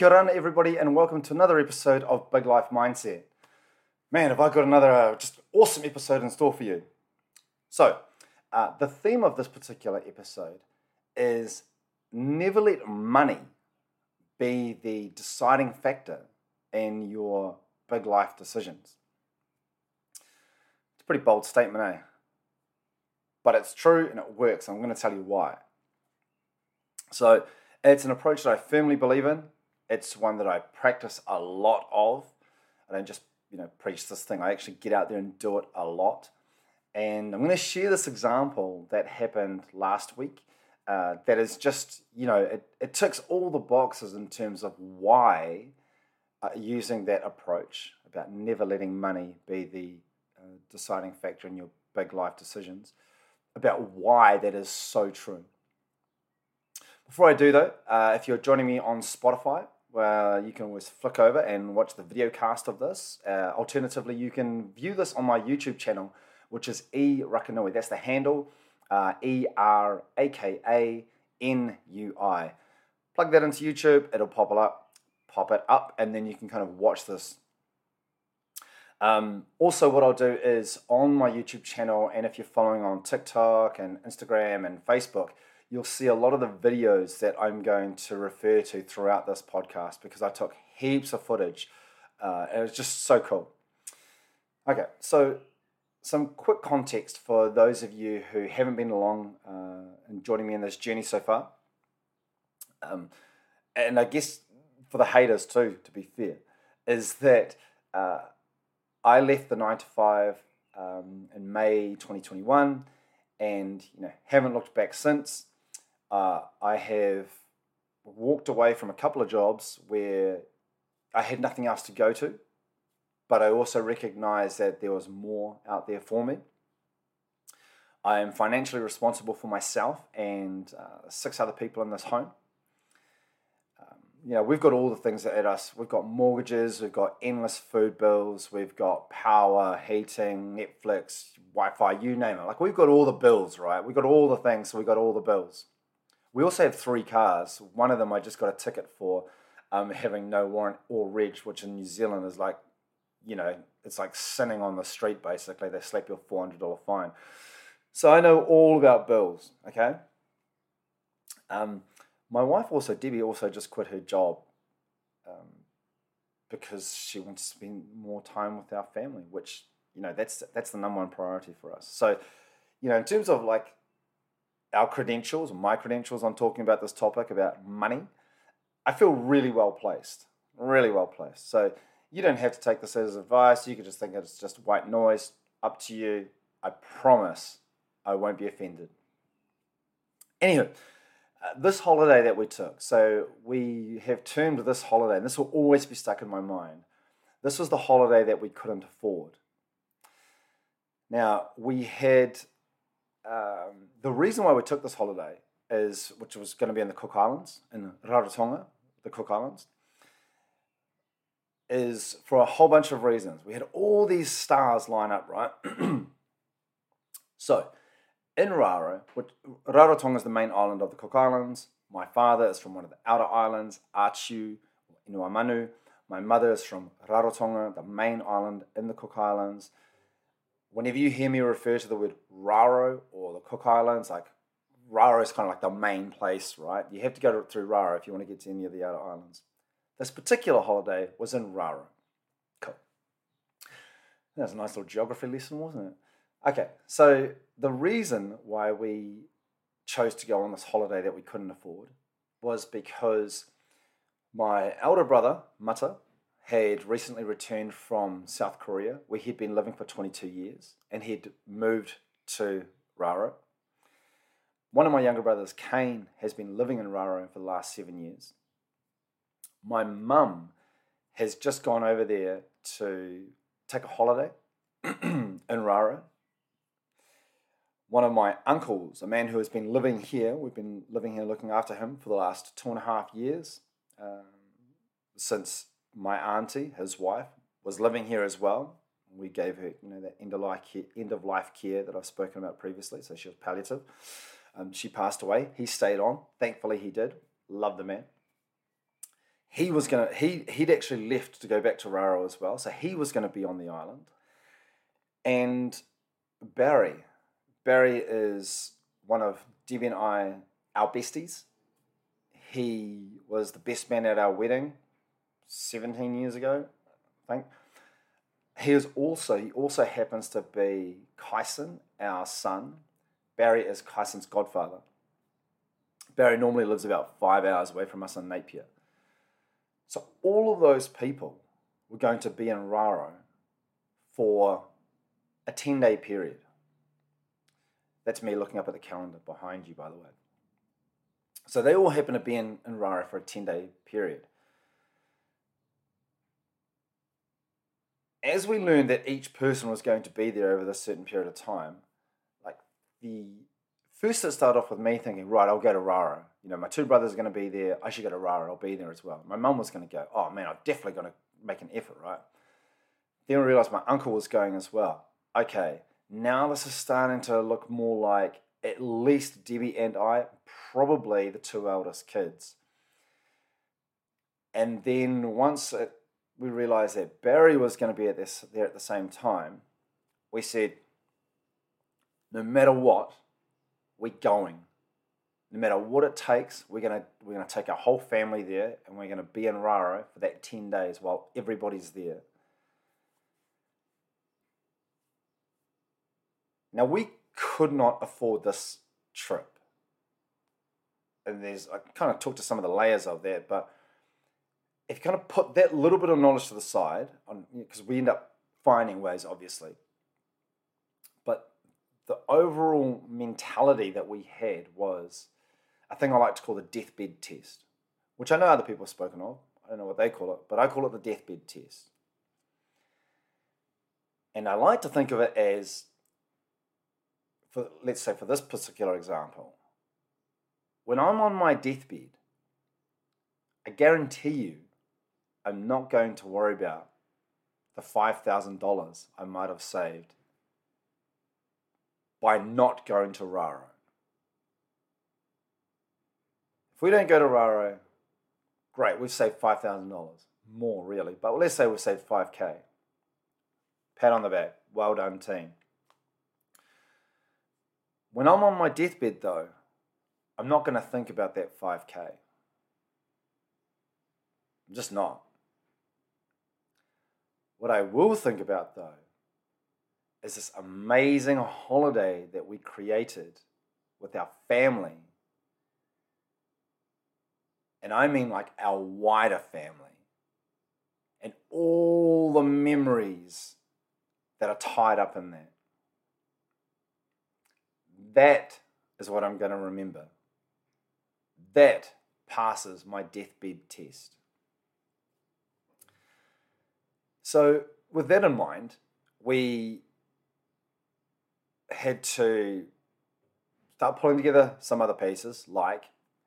Kia ora, everybody, and welcome to another episode of Big Life Mindset. Man, have I got another uh, just awesome episode in store for you. So, uh, the theme of this particular episode is never let money be the deciding factor in your big life decisions. It's a pretty bold statement, eh? But it's true and it works. I'm going to tell you why. So, it's an approach that I firmly believe in. It's one that I practice a lot of. I don't just, you know, preach this thing. I actually get out there and do it a lot. And I'm going to share this example that happened last week. Uh, that is just, you know, it, it ticks all the boxes in terms of why uh, using that approach about never letting money be the uh, deciding factor in your big life decisions, about why that is so true. Before I do though, uh, if you're joining me on Spotify, well, you can always flick over and watch the video cast of this. Uh, alternatively, you can view this on my YouTube channel, which is E Rakanui. That's the handle, uh, E R A K A N U I. Plug that into YouTube, it'll pop it up, pop it up, and then you can kind of watch this. Um, also, what I'll do is on my YouTube channel, and if you're following on TikTok and Instagram and Facebook, you'll see a lot of the videos that I'm going to refer to throughout this podcast because I took heaps of footage. Uh, and it was just so cool. Okay, so some quick context for those of you who haven't been along uh, and joining me in this journey so far. Um, and I guess for the haters too, to be fair, is that uh, I left the nine to five um, in May 2021 and you know haven't looked back since uh, I have walked away from a couple of jobs where I had nothing else to go to, but I also recognized that there was more out there for me. I am financially responsible for myself and uh, six other people in this home. Um, you know, we've got all the things that at us. We've got mortgages, we've got endless food bills, we've got power, heating, Netflix, Wi Fi, you name it. Like, we've got all the bills, right? We've got all the things, so we've got all the bills. We also have three cars. One of them I just got a ticket for um, having no warrant or reg, which in New Zealand is like, you know, it's like sinning on the street basically. They slap you a $400 fine. So I know all about bills, okay? Um, my wife also, Debbie, also just quit her job um, because she wants to spend more time with our family, which, you know, that's, that's the number one priority for us. So, you know, in terms of like our credentials, my credentials on talking about this topic about money, I feel really well placed. Really well placed. So you don't have to take this as advice. You could just think it's just white noise. Up to you. I promise I won't be offended. Anywho, uh, this holiday that we took, so we have termed this holiday, and this will always be stuck in my mind. This was the holiday that we couldn't afford. Now, we had um, the reason why we took this holiday is, which was going to be in the Cook Islands, in Rarotonga, the Cook Islands, is for a whole bunch of reasons. We had all these stars line up, right? so, in Raro, which, Rarotonga is the main island of the Cook Islands. My father is from one of the outer islands, Atiu, Enuamanu. My mother is from Rarotonga, the main island in the Cook Islands whenever you hear me refer to the word Raro or the Cook Islands, like Raro is kind of like the main place, right? You have to go through Raro if you want to get to any of the other islands. This particular holiday was in Raro. Cool. That was a nice little geography lesson, wasn't it? Okay, so the reason why we chose to go on this holiday that we couldn't afford was because my elder brother, Mata, had recently returned from South Korea, where he'd been living for 22 years, and he'd moved to Raro. One of my younger brothers, Kane, has been living in Raro for the last seven years. My mum has just gone over there to take a holiday in Raro. One of my uncles, a man who has been living here, we've been living here looking after him for the last two and a half years, um, since my auntie, his wife, was living here as well. We gave her, you know, that end of life care, end of life care that I've spoken about previously. So she was palliative. Um, she passed away. He stayed on. Thankfully, he did. Love the man. he was gonna he he'd actually left to go back to Raro as well, so he was gonna be on the island. And Barry, Barry is one of Debbie and I, our besties. He was the best man at our wedding, seventeen years ago, I think. He is also he also happens to be Kyson, our son. Barry is Kyson's godfather. Barry normally lives about five hours away from us in Napier. So all of those people were going to be in Raro for a 10 day period. That's me looking up at the calendar behind you, by the way. So they all happen to be in, in Raro for a 10 day period. As we learned that each person was going to be there over this certain period of time, like the first it started off with me thinking, right, I'll go to Raro. You know, my two brothers are going to be there. I should go to Raro. I'll be there as well. My mum was going to go, oh man, I'm definitely going to make an effort, right? Then I realized my uncle was going as well. Okay, now this is starting to look more like at least Debbie and I, probably the two eldest kids. And then once it, we realized that Barry was going to be at this there at the same time, we said, no matter what, we're going. No matter what it takes, we're gonna we're gonna take our whole family there, and we're gonna be in Raro for that ten days while everybody's there. Now we could not afford this trip, and there's I kind of talked to some of the layers of that, but if you kind of put that little bit of knowledge to the side, because we end up finding ways, obviously, but the overall mentality that we had was a thing I like to call the deathbed test, which I know other people have spoken of. I don't know what they call it, but I call it the deathbed test. And I like to think of it as, for let's say for this particular example, when I'm on my deathbed, I guarantee you I'm not going to worry about the $5,000 I might have saved by not going to Raro. If we don't go to Raro, great, we've saved $5,000. More, really. But let's say we've saved 5K. Pat on the back. Well done, team. When I'm on my deathbed, though, I'm not going to think about that 5K. I'm just not. What I will think about, though, is this amazing holiday that we created with our family. And I mean like our wider family. And all the memories that are tied up in that. That is what I'm going to remember. That passes my deathbed test. So, with that in mind, we had to start pulling together some other pieces, like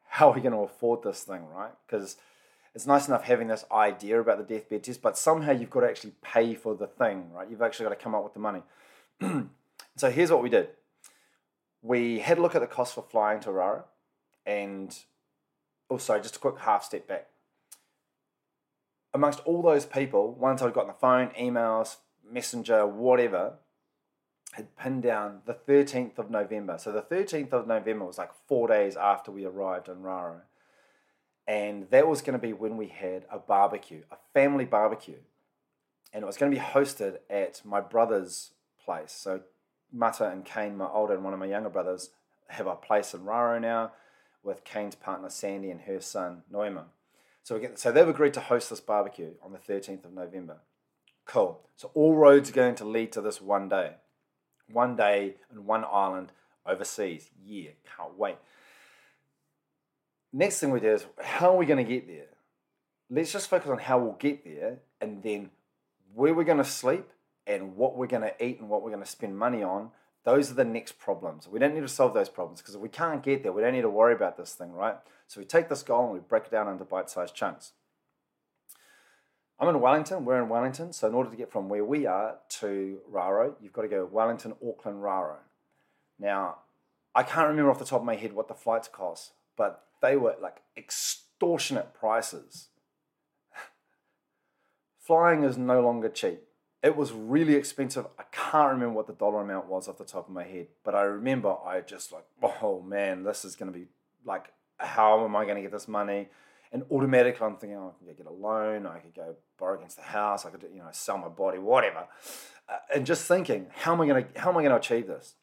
how are we going to afford this thing, right? Because it's nice enough having this idea about the deathbed test, but somehow you've got to actually pay for the thing, right? You've actually got to come up with the money. so here's what we did. We had a look at the cost for flying to Raro, and oh, sorry, just a quick half step back. Amongst all those people, once I'd gotten the phone, emails, messenger, whatever, had pinned down the 13th of November. So the 13th of November was like four days after we arrived in Raro. And that was going to be when we had a barbecue, a family barbecue. And it was going to be hosted at my brother's place. So Mata and Kane, my older and one of my younger brothers, have a place in Raro now with Kane's partner Sandy and her son Noema. So, get, so they've agreed to host this barbecue on the 13th of November. Cool. So all roads are going to lead to this one day one day in one island overseas. Yeah, can't wait. Next thing we do is how are we going to get there? Let's just focus on how we'll get there and then where we're going to sleep and what we're going to eat and what we're going to spend money on. Those are the next problems. We don't need to solve those problems because if we can't get there, we don't need to worry about this thing, right? So we take this goal and we break it down into bite sized chunks. I'm in Wellington, we're in Wellington, so in order to get from where we are to Raro, you've got to go Wellington, Auckland, Raro. Now, I can't remember off the top of my head what the flights cost, but they were like extortionate prices flying is no longer cheap. It was really expensive. I can't remember what the dollar amount was off the top of my head, but I remember I just like, oh man, this is going to be like, how am I going to get this money? And automatically I'm thinking, oh, I can get a loan, I could go borrow against the house, I could, you know, sell my body, whatever. Uh, and just thinking, how am I going to, how am I going to achieve this?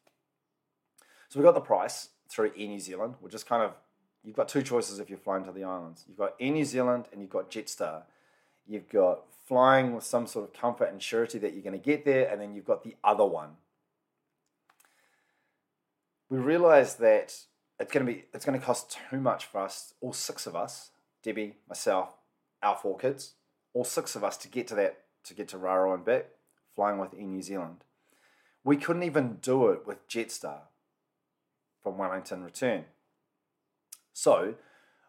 So we got the price through Air New Zealand, which is kind of, you've got two choices if you're flying to the islands. You've got Air New Zealand and you've got Jetstar. You've got flying with some sort of comfort and surety that you're going to get there, and then you've got the other one. We realized that it's going to be it's going to cost too much for us, all six of us, Debbie, myself, our four kids, all six of us to get to that to get to Raro and back, flying with Air New Zealand. We couldn't even do it with Jetstar from Wellington return. So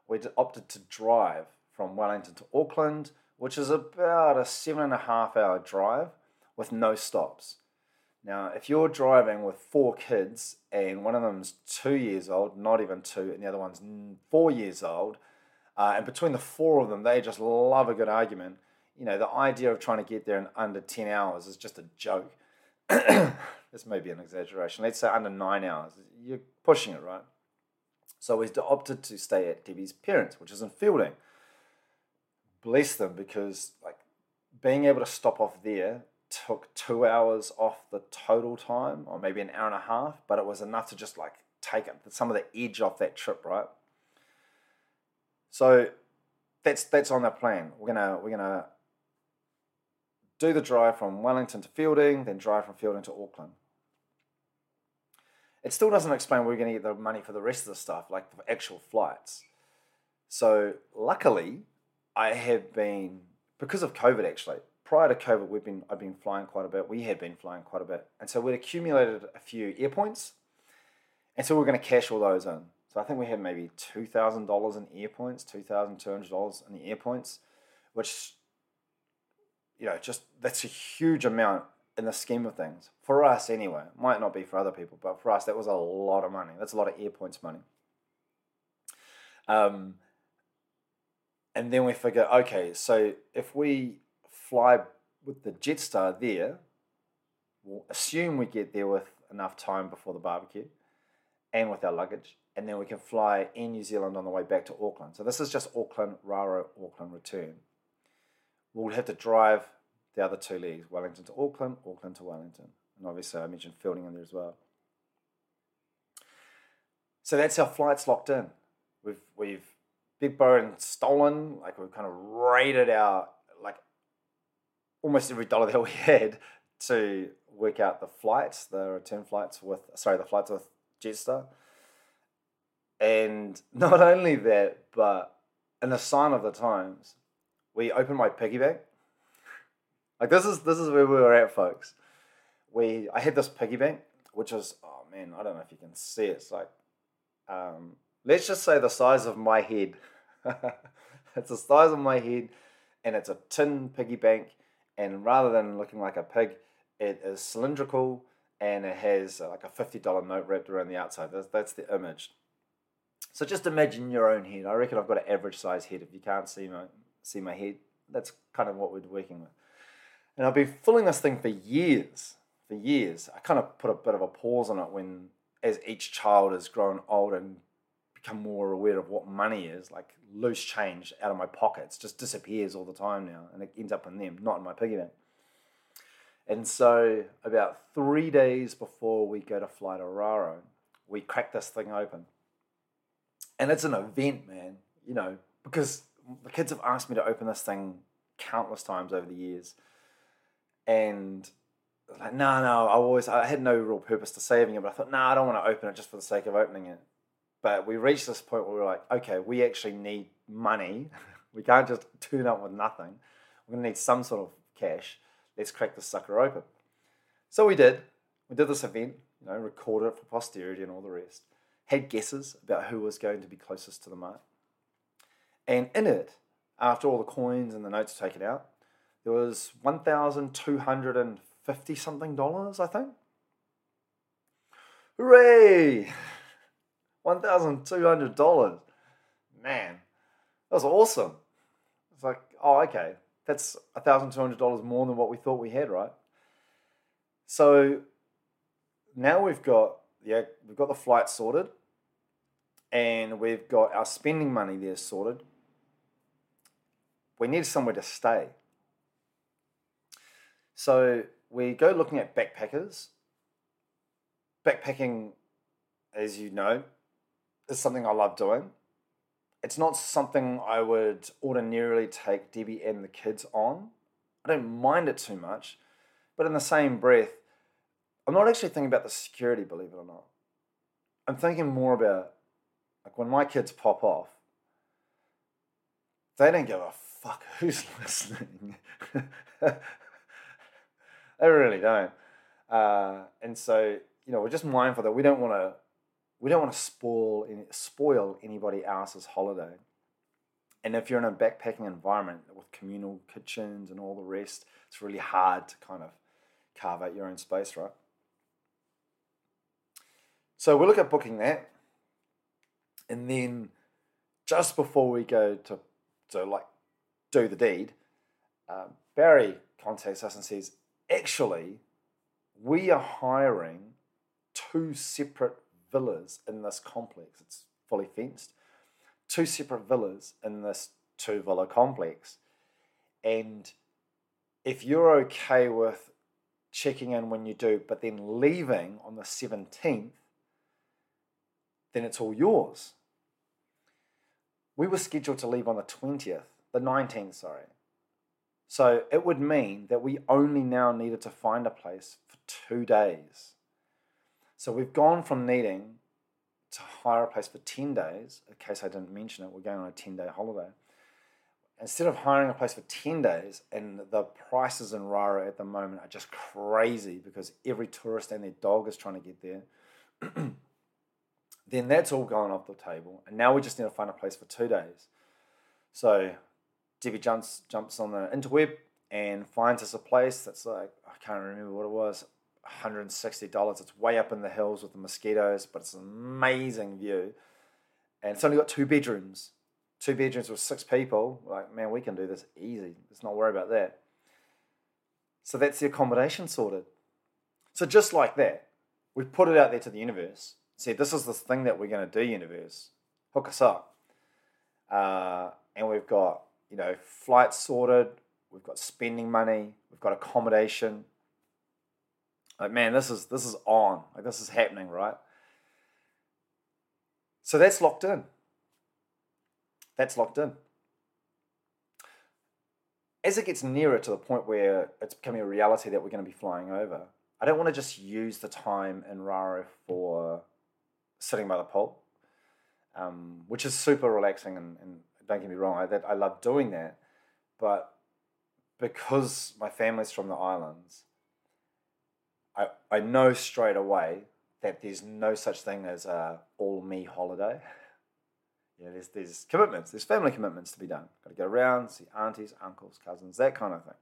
we opted to drive from Wellington to Auckland, which is about a seven and a half hour drive with no stops. Now, if you're driving with four kids and one of them's two years old, not even two, and the other one's four years old, uh, and between the four of them, they just love a good argument. You know, the idea of trying to get there in under 10 hours is just a joke. this may be an exaggeration. Let's say under nine hours. You're pushing it, right? So we opted to stay at Debbie's parents, which is in Feilding. Bless them because, like, being able to stop off there took two hours off the total time, or maybe an hour and a half, but it was enough to just like take some of the edge off that trip, right? So that's that's on the plan. We're gonna we're gonna do the drive from Wellington to Feilding then drive from Feilding to Auckland. It still doesn't explain where we're gonna get the money for the rest of the stuff, like the actual flights. So luckily, I have been because of COVID actually. Prior to COVID, we've been I've been flying quite a bit. We had been flying quite a bit, and so we'd accumulated a few air points, and so we're going to cash all those in. So I think we had maybe two thousand dollars in air points, two thousand two hundred dollars in the air points, which you know just that's a huge amount in the scheme of things for us anyway. Might not be for other people, but for us that was a lot of money. That's a lot of air points money. Um, and then we figure, okay, so if we fly with the Jetstar there, we'll assume we get there with enough time before the barbecue and with our luggage and then we can fly in New Zealand on the way back to Auckland. So this is just Auckland, Raro, Auckland return. We'll have to drive the other two legs, Wellington to Auckland, Auckland to Wellington. And obviously I mentioned Feilding in there as well. So that's our flights locked in. We've we've Big Bone stolen, like we've kind of raided our like almost every dollar that we had to work out the flights, the return flights with sorry, the flights with Jetstar. And not only that, but in a sign of the times, we opened my piggy bank. Like this is this is where we were at, folks. We I had this piggy bank, which is oh man, I don't know if you can see it. It's like um, let's just say the size of my head. it's the size of my head, and it's a tin piggy bank. And rather than looking like a pig, it is cylindrical and it has uh, like a fifty dollar note wrapped around the outside. That's, that's the image. So just imagine your own head. I reckon I've got an average size head. If you can't see my see my head, that's kind of what we're working with. And I've been filling this thing for years. For years, I kind of put a bit of a pause on it when, as each child has grown older and become more aware of what money is, like loose change out of my pockets just disappears all the time now, and it ends up in them, not in my piggy bank. And so, about three days before we go to fly to Raro, we crack this thing open and it's an event, man. You know, because the kids have asked me to open this thing countless times over the years, and like, no, no, I always I had no real purpose to saving it, but I thought, no, nah, I don't want to open it just for the sake of opening it. But we reached this point where we are like, okay, we actually need money. we can't just turn up with nothing. We're gonna need some sort of cash. Let's crack this sucker open. So we did. We did this event, you know, recorded it for posterity and all the rest had guesses about who was going to be closest to the mark. And in it, after all the coins and the notes taken out, there was 1,250 something dollars, I think. Hooray! $1,200. Man, that was awesome. It's like, oh, okay. That's $1,200 more than what we thought we had, right? So now we've got yeah, we've got the flight sorted and we've got our spending money there sorted. We need somewhere to stay. So we go looking at backpackers. Backpacking, as you know, is something I love doing. It's not something I would ordinarily take Debbie and the kids on. I don't mind it too much, but in the same breath, I'm not actually thinking about the security, believe it or not. I'm thinking more about like when my kids pop off, they don't give a fuck who's listening. they really don't. Uh, and so, you know, we're just mindful that we don't want to we don't want to spoil spoil anybody else's holiday. And if you're in a backpacking environment with communal kitchens and all the rest, it's really hard to kind of carve out your own space, right? So we look at booking that, and then just before we go to to like do the deed, uh, Barry contacts us and says, actually, we are hiring two separate villas in this complex. It's fully fenced. Two separate villas in this two villa complex. And if you're okay with checking in when you do, but then leaving on the 17th, then it's all yours. We were scheduled to leave on the 20th, the 19th, sorry. So it would mean that we only now needed to find a place for two days. So we've gone from needing to hire a place for 10 days, in case I didn't mention it, we're going on a 10 day holiday. Instead of hiring a place for 10 days, and the prices in Raro at the moment are just crazy because every tourist and their dog is trying to get there. then that's all gone off the table. And now we just need to find a place for two days. So Debbie jumps jumps on the interweb and finds us a place that's like I can't remember what it was, $160. It's way up in the hills with the mosquitoes, but it's an amazing view. And it's only got two bedrooms. Two bedrooms with six people. Like, man, we can do this easy. Let's not worry about that. So that's the accommodation sorted. So just like that, we put it out there to the universe said, This is the thing that we're going to do, universe. Hook us up. Uh, and we've got, you know, flights sorted, we've got spending money, we've got accommodation. Like, man, this is this is on. Like this is happening, right? So that's locked in. That's locked in. As it gets nearer to the point where it's becoming a reality that we're going to be flying over, I don't want to just use the time in Raro for sitting by the pool, um, which is super relaxing. And, and, don't get me wrong, I, that, I love doing that. But because my family's from the islands, I, I know straight away that there's no such thing as a all me holiday. You know, there's, there's commitments, there's family commitments to be done. Got to go around, see aunties, uncles, cousins, that kind of thing.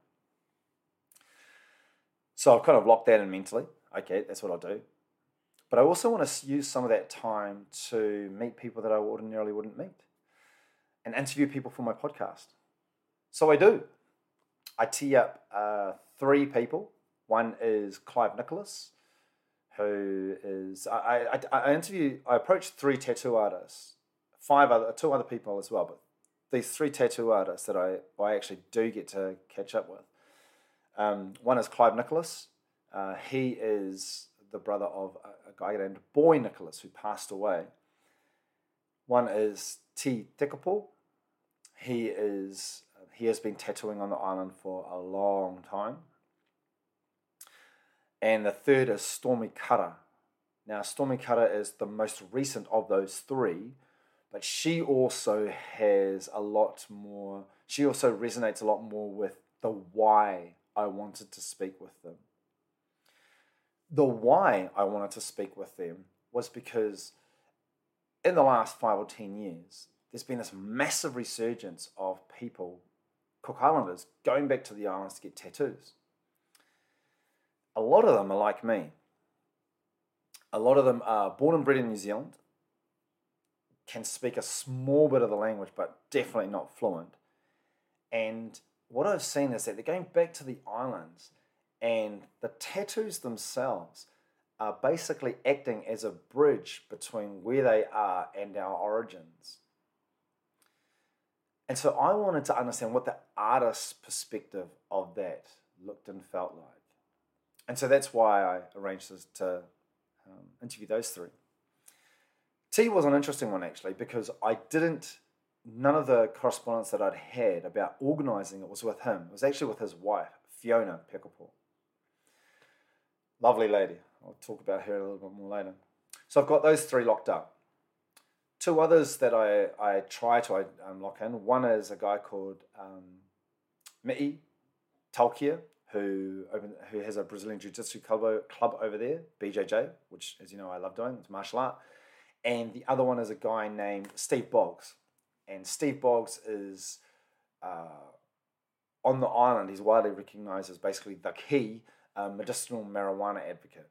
So I've kind of locked that in mentally. Okay, that's what I'll do. But I also want to use some of that time to meet people that I ordinarily wouldn't meet and interview people for my podcast. So I do. I tee up uh, three people. One is Clive Nicholas, who is I, I, I interview I approached three tattoo artists, five other two other people as well, but these three tattoo artists that I, I actually do get to catch up with. Um, one is Clive Nicholas. Uh, he is the brother of a, a guy named Boy Nicholas who passed away. One is T. Tekapo. He is he has been tattooing on the island for a long time. And the third is Stormy Cutter. Now, Stormy Cutter is the most recent of those three, but she also has a lot more, she also resonates a lot more with the why I wanted to speak with them the why I wanted to speak with them was because in the last five or 10 years, there's been this massive resurgence of people, Cook Islanders, going back to the islands to get tattoos. A lot of them are like me. A lot of them are born and bred in New Zealand, can speak a small bit of the language, but definitely not fluent. And what I've seen is that they're going back to the islands, and the tattoos themselves are basically acting as a bridge between where they are and our origins. And so I wanted to understand what the artist's perspective of that looked and felt like. And so that's why I arranged to um, interview those three. T was an interesting one actually because I didn't, none of the correspondence that I'd had about organising it was with him. It was actually with his wife, Fiona Pekapo. Lovely lady. I'll talk about her a little bit more later. So I've got those three locked up. Two others that I, I try to um, lock in. One is a guy called um, Mi'i Taukia, who open, who has a Brazilian Jiu Jitsu club, club over there, BJJ, which, as you know, I love doing. It's martial art. And the other one is a guy named Steve Boggs. And Steve Boggs is uh, on the island, he's widely recognized as basically the key uh, medicinal marijuana advocate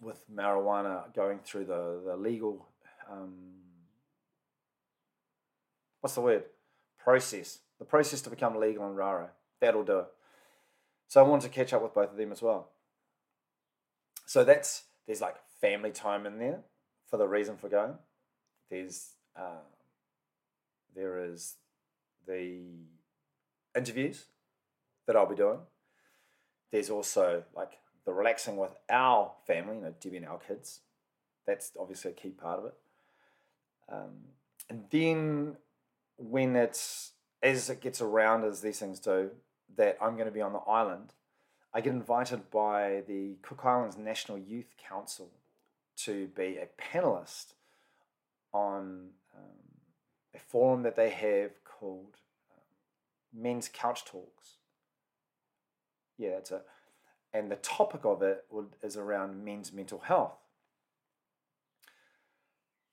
with marijuana going through the, the legal, um, what's the word? Process. The process to become legal in Raro. That'll do it. So I wanted to catch up with both of them as well. So that's, there's like family time in there for the reason for going. There's, uh, there is the interviews that I'll be doing. There's also like the relaxing with our family, you know, Debbie and our kids. That's obviously a key part of it. Um, and then when it's as it gets around as these things do, that I'm going to be on the island, I get invited by the Cook Islands National Youth Council to be a panelist on um, a forum that they have called um, Men's Couch Talks. Yeah, that's it and the topic of it is around men's mental health.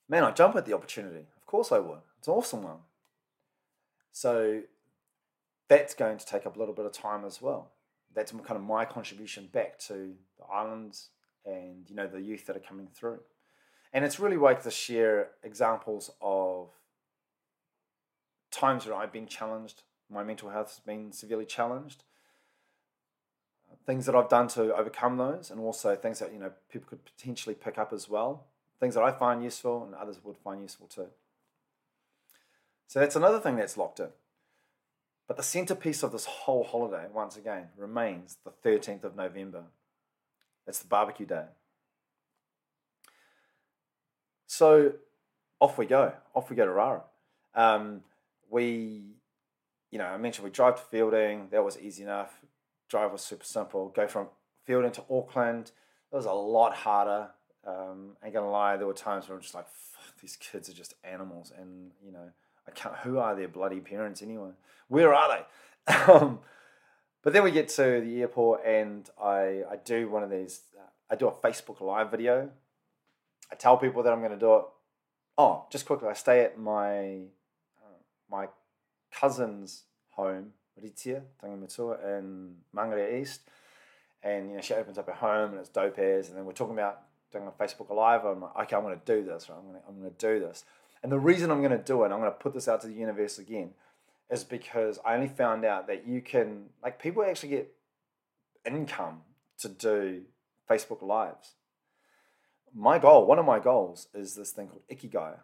Man, I jump at the opportunity. Of course I would. It's an awesome one. So that's going to take up a little bit of time as well. That's kind of my contribution back to the islands and you know the youth that are coming through. And it's really like to share examples of times where I've been challenged, my mental health has been severely challenged, things that I've done to overcome those, and also things that you know people could potentially pick up as well. Things that I find useful and others would find useful too. So that's another thing that's locked in. But the centerpiece of this whole holiday, once again, remains the 13th of November. It's the barbecue day. So off we go. Off we go to Raro. Um, we, you know, I mentioned we drive to Feilding. That was easy enough drive was super simple. Go from Feilding to Auckland, it was a lot harder. Um, ain't gonna lie, there were times where I'm just like, these kids are just animals, and you know. Who are their bloody parents anyway? Where are they? um, but then we get to the airport, and I I do one of these. Uh, I do a Facebook Live video. I tell people that I'm going to do it. Oh, just quickly, I stay at my uh, my cousin's home Ritia, Tangamatua in Mangere East. And you know, she opens up her home and it's dope as, and then we're talking about doing a Facebook Live. I'm like, okay, I'm going to do this. Right? I'm going I'm going to do this. And the reason I'm going to do it, I'm going to put this out to the universe again, is because I only found out that you can, like, people actually get income to do Facebook Lives. My goal, one of my goals, is this thing called Ikigai.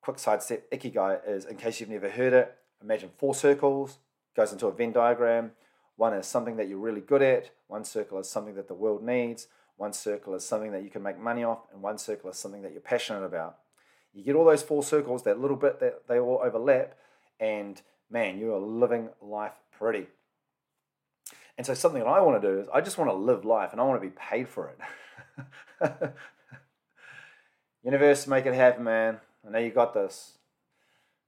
Quick side step Ikigai is, in case you've never heard it, imagine four circles, goes into a Venn diagram. One is something that you're really good at, one circle is something that the world needs, one circle is something that you can make money off, and one circle is something that you're passionate about. You get all those four circles, that little bit that they all overlap, and man, you are living life pretty. And so, something that I want to do is I just want to live life and I want to be paid for it. Universe, make it happen, man. I know you got this.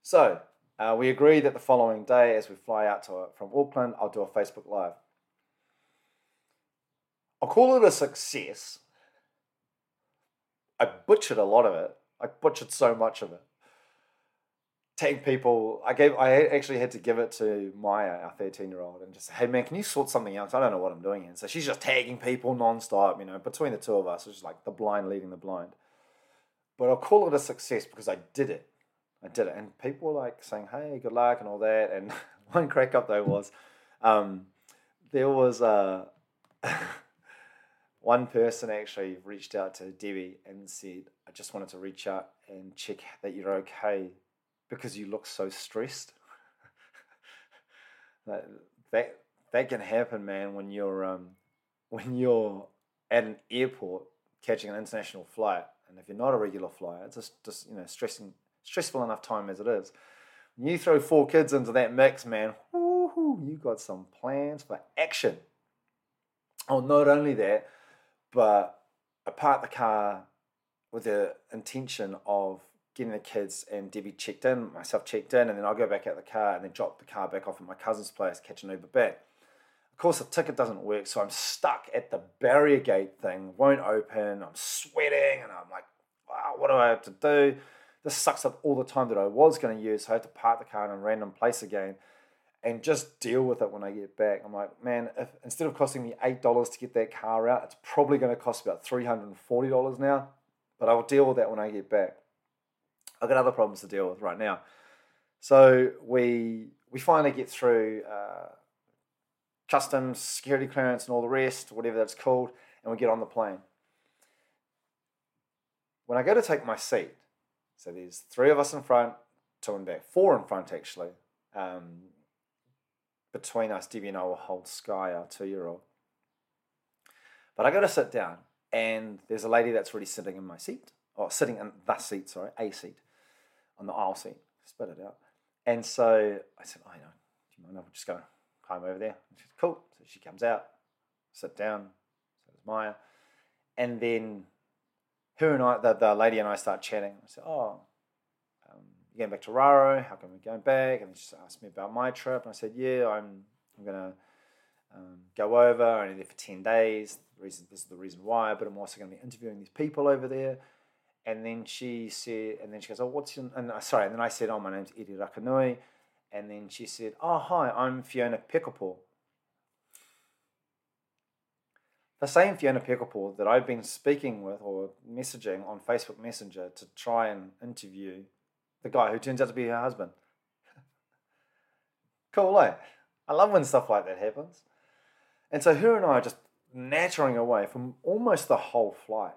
So, uh, we agree that the following day, as we fly out to from Auckland, I'll do a Facebook Live. I'll call it a success. I butchered a lot of it. I butchered so much of it. Tagging people, I gave. I actually had to give it to Maya, our thirteen-year-old, and just say, "Hey man, can you sort something out? I don't know what I'm doing." And so she's just tagging people non-stop. You know, between the two of us, it's just like the blind leading the blind. But I'll call it a success because I did it. I did it, and people were like saying, "Hey, good luck" and all that, and one crack up though was um, there was a one person actually reached out to Debbie and said, "I just wanted to reach out and check that you're okay because you look so stressed." that, that that can happen, man, when you're um, when you're at an airport catching an international flight, and if you're not a regular flyer, it's just, just you know stressing stressful enough time as it is. When you throw four kids into that mix, man, you got some plans for action. Oh, not only that, but I parked the car with the intention of getting the kids and Debbie checked in, myself checked in, and then I'll go back out the car and then drop the car back off at my cousin's place, catch an Uber back. Of course, the ticket doesn't work, so I'm stuck at the barrier gate thing, won't open. I'm sweating, and I'm like, wow, what do I have to do? This sucks up all the time that I was going to use, so I had to park the car in a random place again and just deal with it when I get back. I'm like, man, if instead of costing me eight dollars to get that car out, it's probably going to cost about three hundred and forty dollars now. But I will deal with that when I get back. I've got other problems to deal with right now. So we we finally get through uh, customs, security clearance, and all the rest, whatever that's called, and we get on the plane. When I go to take my seat, so there's three of us in front, two in back, four in front actually. Um, between us, Debbie and I will hold Sky, our two year old. But I go to sit down, and there's a lady that's already sitting in my seat, or sitting in the seat, sorry, a seat, on the aisle seat. Spit it out. And so I said, I Oh, know, do you mind if I just go climb over there? And she said, Cool. So she comes out, sit down, so does Maya. And then her and I, the, the lady and I start chatting. I said, Oh, going back to Raro. How come we're going back? And she asked me about my trip, and I said, yeah, I'm I'm gonna um, go over. Only there for ten days. The reason this is the reason why, but I'm also going to be interviewing these people over there. And then she said, and then she goes, oh, what's your? And uh, sorry, and then I said, oh, my name's Eddie Rakanui. And then she said, oh, hi, I'm Fiona Pekapo. The same Fiona Pekapo that I've been speaking with or messaging on Facebook Messenger to try and interview the guy who turns out to be her husband. cool, eh? I love when stuff like that happens. And so her and I are just nattering away from almost the whole flight.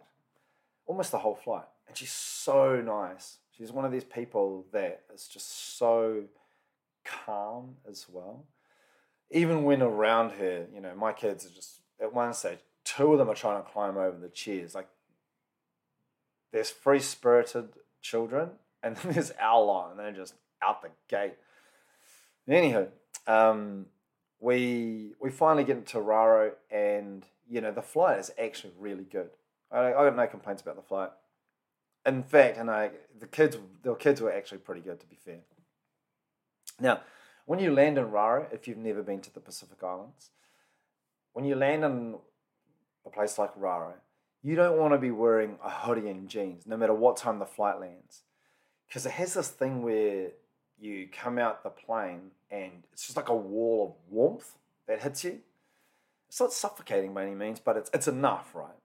Almost the whole flight. And she's so nice. She's one of these people that is just so calm as well. Even when around her, you know, my kids are just at one stage, two of them are trying to climb over the chairs. Like there's free spirited children and then there's Outlaw, and then just out the gate. Anyhow, um, we we finally get into Raro, and you know the flight is actually really good. I, I got no complaints about the flight. In fact, and I the kids the kids were actually pretty good to be fair. Now, when you land in Raro, if you've never been to the Pacific Islands, when you land in a place like Raro, you don't want to be wearing a hoodie and jeans, no matter what time the flight lands because it has this thing where you come out the plane and it's just like a wall of warmth that hits you. It's not suffocating by any means, but it's it's enough, right?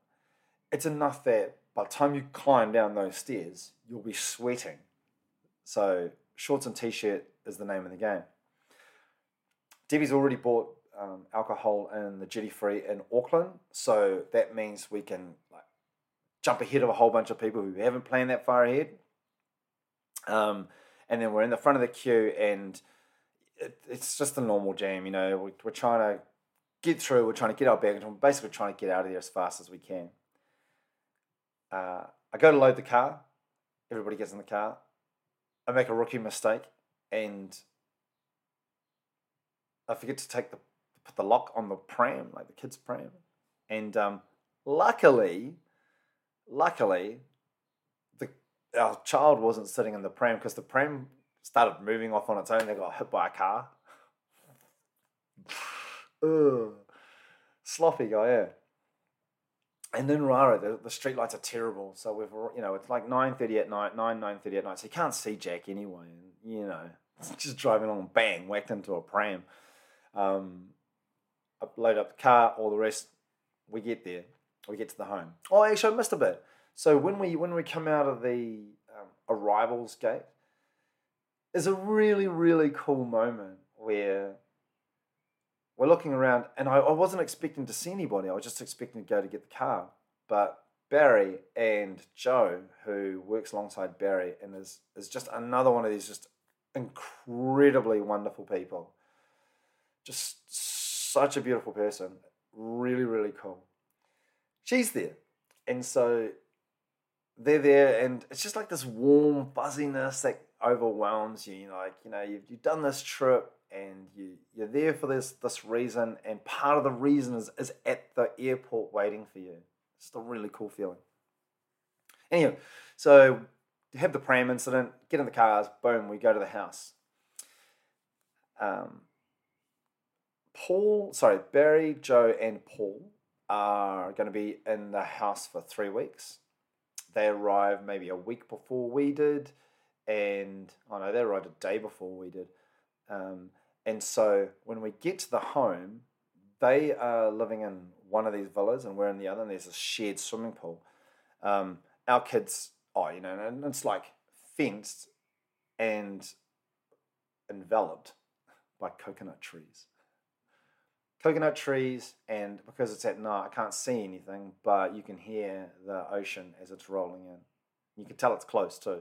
It's enough that by the time you climb down those stairs, you'll be sweating. So shorts and t-shirt is the name of the game. Debbie's already bought um, alcohol in the duty free in Auckland, so that means we can like jump ahead of a whole bunch of people who haven't planned that far ahead um, and then we're in the front of the queue, and it, it's just a normal jam. You know, we, we're trying to get through. We're trying to get our baggage. We're basically trying to get out of there as fast as we can. Uh, I go to load the car. Everybody gets in the car. I make a rookie mistake, and I forget to take the put the lock on the pram, like the kids' pram. And um, luckily, luckily, our child wasn't sitting in the pram because the pram started moving off on its own. They got hit by a car. Ugh. Sloppy guy, yeah. And then Raro, the, the street lights are terrible. So we've, you know, it's like 9.30 at night, 9, 9.30 at night. So you can't see Jack anyway. And, you know, just driving along, bang, whacked into a pram. Um, load up the car, all the rest. We get there. We get to the home. Oh, actually, I missed a bit. So when we when we come out of the um, arrivals gate, is a really really cool moment where we're looking around, and I, I wasn't expecting to see anybody. I was just expecting to go to get the car. But Barry and Joe, who works alongside Barry, and is, is just another one of these just incredibly wonderful people. Just such a beautiful person. Really, really cool. She's there. And so they're there, and it's just like this warm fuzziness that overwhelms you. You know, like, you know, you've, you've done this trip and you, you're there for this this reason, and part of the reason is, is at the airport waiting for you. It's a really cool feeling. Anyway, so have the pram incident, get in the cars, boom, we go to the house. Um, Paul, sorry, Barry, Joe, and Paul are going to be in the house for three weeks. They arrived maybe a week before we did, and oh no, they arrived a day before we did. Um, and so when we get to the home, they are living in one of these villas and we're in the other, and there's a shared swimming pool. Um, our kids, oh, you know, and it's like fenced and enveloped by coconut trees. Coconut trees, and because it's at night, I can't see anything, but you can hear the ocean as it's rolling in. You can tell it's close too.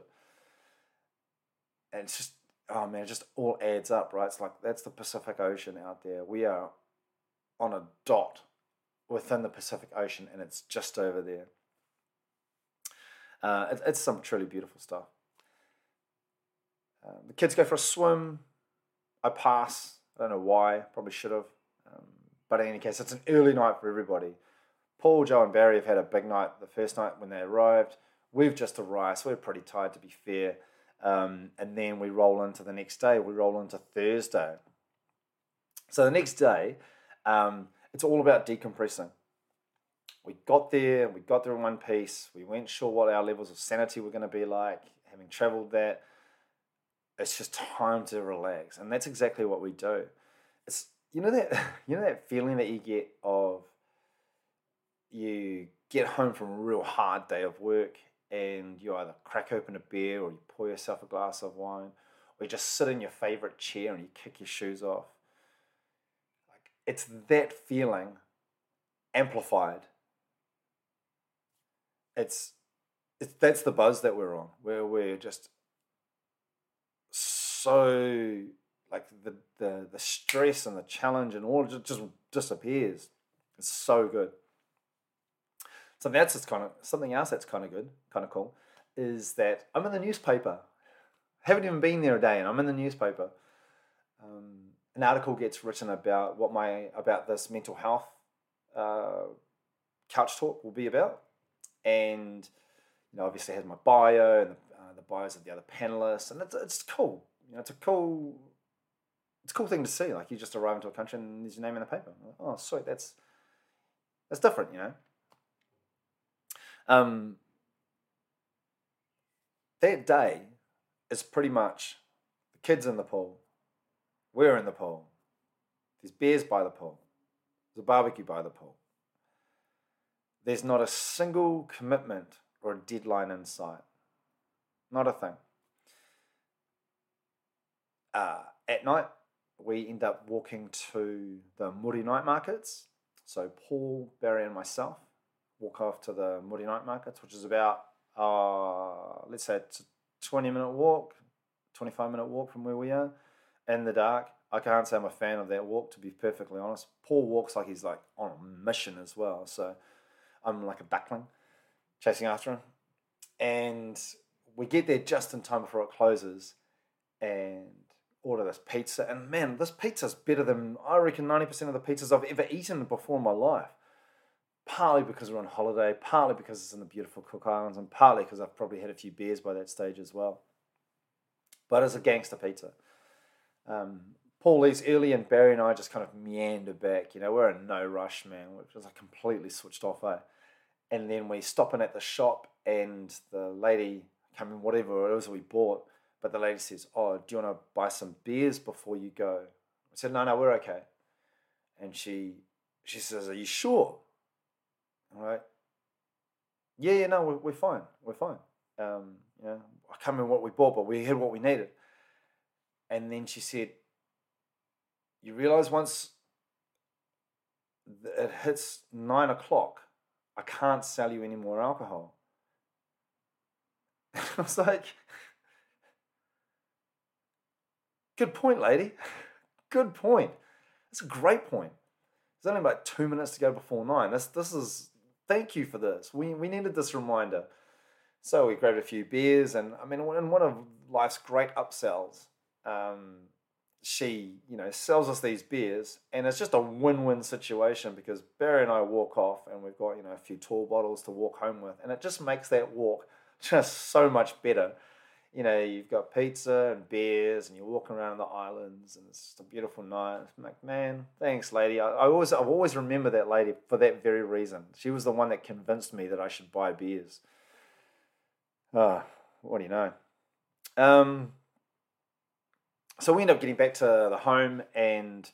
And it's just, oh man, it just all adds up, right? It's like that's the Pacific Ocean out there. We are on a dot within the Pacific Ocean, and it's just over there. Uh, it, it's some truly beautiful stuff. Uh, the kids go for a swim. I pass. I don't know why. Probably should have. But in any case, it's an early night for everybody. Paul, Joe, and Barry have had a big night the first night when they arrived. We've just arrived, so we're pretty tired to be fair. Um, and then we roll into the next day. We roll into Thursday. So the next day, um, it's all about decompressing. We got there, we got there in one piece. We weren't sure what our levels of sanity were going to be like, having traveled that. It's just time to relax, and that's exactly what we do. You know that you know that feeling that you get of you get home from a real hard day of work and you either crack open a beer or you pour yourself a glass of wine or you just sit in your favorite chair and you kick your shoes off like it's that feeling amplified. It's, it's that's the buzz that we're on, where we're just so like the the the stress and the challenge and all just, just disappears. It's so good. So that's just kind of something else that's kind of good, kind of cool, is that I'm in the newspaper. I haven't even been there a day, and I'm in the newspaper. Um, an article gets written about what my about this mental health uh, couch talk will be about, and you know obviously has my bio and the, uh, the bios of the other panelists, and it's it's cool. You know, it's a cool it's a cool thing to see. Like you just arrive into a country and there's your name in the paper. Like, oh, sweet, that's that's different, you know. Um, that day is pretty much the kids in the pool, we're in the pool. There's beers by the pool. There's a barbecue by the pool. There's not a single commitment or a deadline in sight. Not a thing. Uh, at night, we end up walking to the Muri night markets. So Paul, Barry, and myself walk off to the Muri night markets, which is about, uh, let's say, it's a 20 minute walk, 25 minute walk from where we are in the dark. I can't say I'm a fan of that walk, to be perfectly honest. Paul walks like he's like on a mission as well. So I'm like a duckling chasing after him. And we get there just in time before it closes and order this pizza. And man, this pizza's better than I reckon 90% of the pizzas I've ever eaten before in my life. Partly because we're on holiday, partly because it's in the beautiful Cook Islands, and partly because I've probably had a few beers by that stage as well. But it's a gangster pizza. Um, Paul leaves early, and Barry and I just kind of meander back. You know, we're in no rush, man. We're just like completely switched off, eh? And then we stop in at the shop, and the lady, I whatever it was we bought, but the lady says, "Oh, do you want to buy some beers before you go?" I said, "No, no, we're okay." And she she says, "Are you sure?" All right. Yeah, yeah, no, we're, we're fine. We're fine. Um, you know, I can't remember what we bought, but we had what we needed. And then she said, you realize once it hits nine o'clock, I can't sell you any more alcohol. I was like, good point, lady. Good point. It's a great point. There's only about two minutes to go before nine. This this is thank you for this. We we needed this reminder. So we grabbed a few beers, and I mean, in one of life's great upsells, um, she you know sells us these beers, and it's just a win-win situation because Barry and I walk off, and we've got you know a few tall bottles to walk home with, and it just makes that walk just so much better. You know, you've got pizza and beers, and you're walking around the islands, and it's just a beautiful night. I'm like, man, thanks, lady. I, I always, I've always remember that lady for that very reason. She was the one that convinced me that I should buy beers. Ah, what do you know? Um, so we end up getting back to the home, and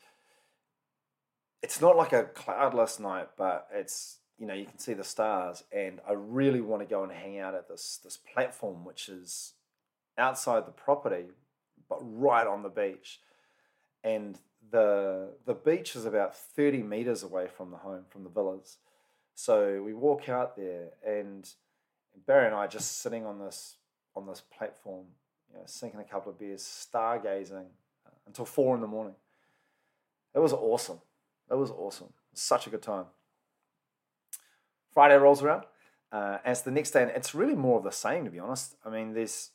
it's not like a cloudless night, but it's you know you can see the stars and i really want to go and hang out at this this platform which is outside the property but right on the beach. And the the beach is about 30 meters away from the home from the villas. So we walk out there and barry and i just sitting on this on this platform you know sinking a couple of beers stargazing uh, until four in the morning. It was awesome. It was awesome. Such a good time. Friday rolls around, uh, and it's the next day, and it's really more of the same, to be honest. I mean, there's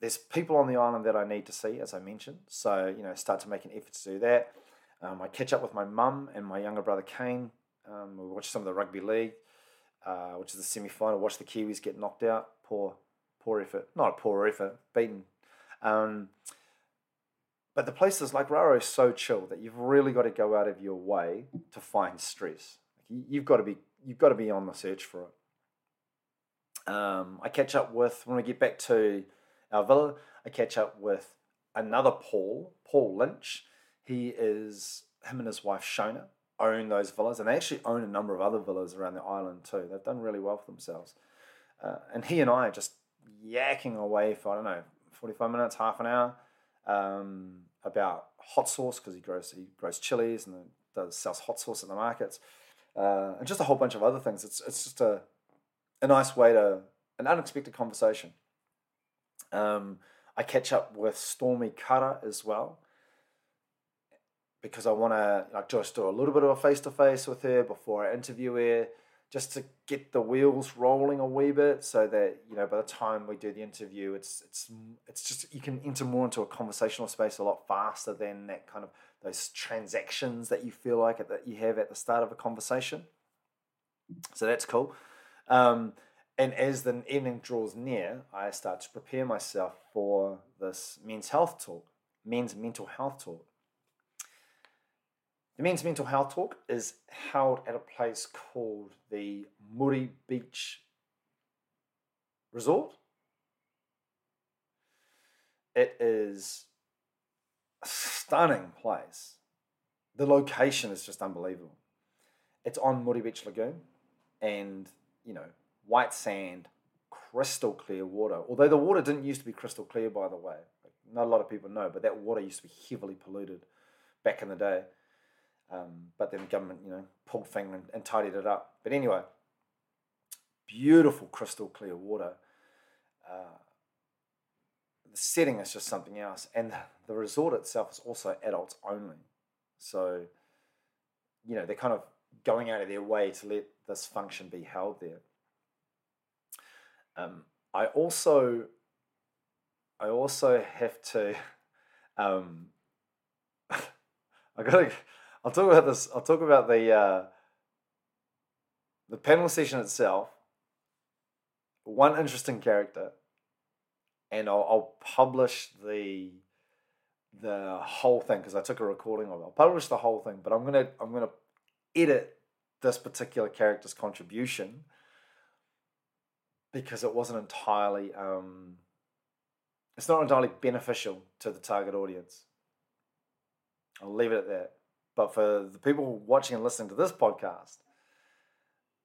there's people on the island that I need to see, as I mentioned. So you know, start to make an effort to do that. Um, I catch up with my mum and my younger brother Kane. Um, we watch some of the rugby league, uh, which is the semi final. Watch the Kiwis get knocked out. Poor, poor effort. Not a poor effort. Beaten. Um, but the places like Raro is so chill that you've really got to go out of your way to find stress. You've got to be you've got to be on the search for it. Um, I catch up with when we get back to our villa. I catch up with another Paul, Paul Lynch. He is him and his wife Shona own those villas, and they actually own a number of other villas around the island too. They've done really well for themselves. Uh, and he and I are just yakking away for I don't know, forty five minutes, half an hour, um, about hot sauce because he grows he grows chilies and does sells hot sauce in the markets uh, and just a whole bunch of other things. It's it's just a a nice way to an unexpected conversation. Um, I catch up with Stormy Cutter as well because I want to like just do a little bit of a face to face with her before I interview her, just to get the wheels rolling a wee bit, so that you know by the time we do the interview, it's it's it's just you can enter more into a conversational space a lot faster than that kind of those transactions that you feel like that you have at the start of a conversation. So that's cool. Um, and as the evening draws near, I start to prepare myself for this men's health talk, men's mental health talk. The men's mental health talk is held at a place called the Muri Beach Resort. It is a stunning place. The location is just unbelievable. It's on Muri Beach Lagoon and, you know, white sand, crystal clear water. Although the water didn't used to be crystal clear, by the way. Not a lot of people know, but that water used to be heavily polluted back in the day. Um, but then the government, you know, pulled finger and, and tidied it up. But anyway, beautiful crystal clear water. Uh, the setting is just something else, and the resort itself is also adults only. So, you know, they're kind of going out of their way to let this function be held there. Um, I also, I also have to, um, I gotta, I'll talk about this. I'll talk about the uh, the panel session itself. One interesting character and I'll, I'll publish the the whole thing because I took a recording of it. I'll publish the whole thing, but I'm gonna I'm gonna edit this particular character's contribution because it wasn't entirely um, it's not entirely beneficial to the target audience. I'll leave it at that. But for the people watching and listening to this podcast,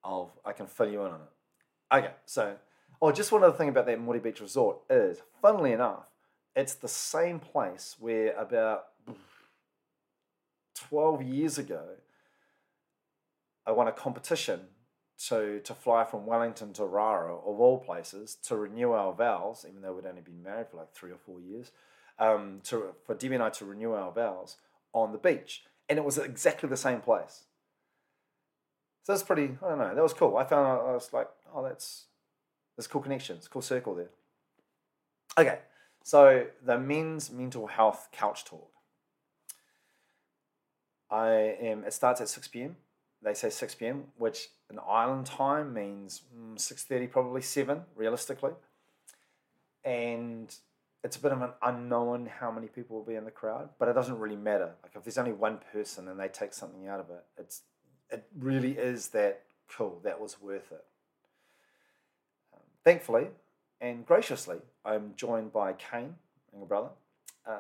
I'll I can fill you in on it. Okay, so Oh, just one other thing about that Muri Beach Resort is, funnily enough, it's the same place where about 12 years ago, I won a competition to, to fly from Wellington to Raro, of all places, to renew our vows, even though we'd only been married for like three or four years, um, to, for Debbie and I to renew our vows on the beach. And it was exactly the same place. So that's pretty, I don't know, that was cool. I found, I was like, oh, that's, there's cool connections, cool circle there. Okay, so the men's mental health couch talk. I am, it starts at 6 p.m. They say 6 p.m., which in island time means 6.30, probably 7, realistically. And it's a bit of an unknown how many people will be in the crowd, but it doesn't really matter. Like if there's only one person and they take something out of it, it's it really is that cool. That was worth it. Um, thankfully and graciously, I'm joined by Kane, my brother, uh,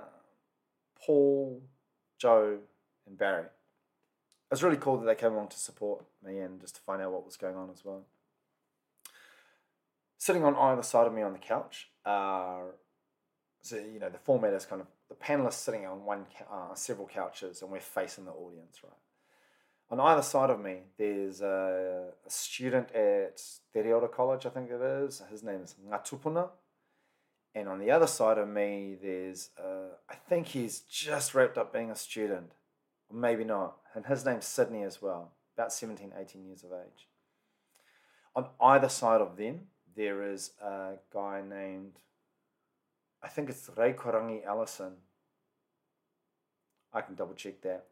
Paul, Joe, and Barry. It was really cool that they came along to support me and just to find out what was going on as well. Sitting on either side of me on the couch so you know the format is kind of the panelists sitting on one uh, several couches and we're facing the audience right? On either side of me there's a, a student at Te College I think it is. His name is Ngatupuna. And on the other side of me there's uh, I think he's just wrapped up being a student maybe not and his name's Sydney as well about 17 18 years of age on either side of them there is a guy named I think it's Ray Korangi Allison. I can double check that.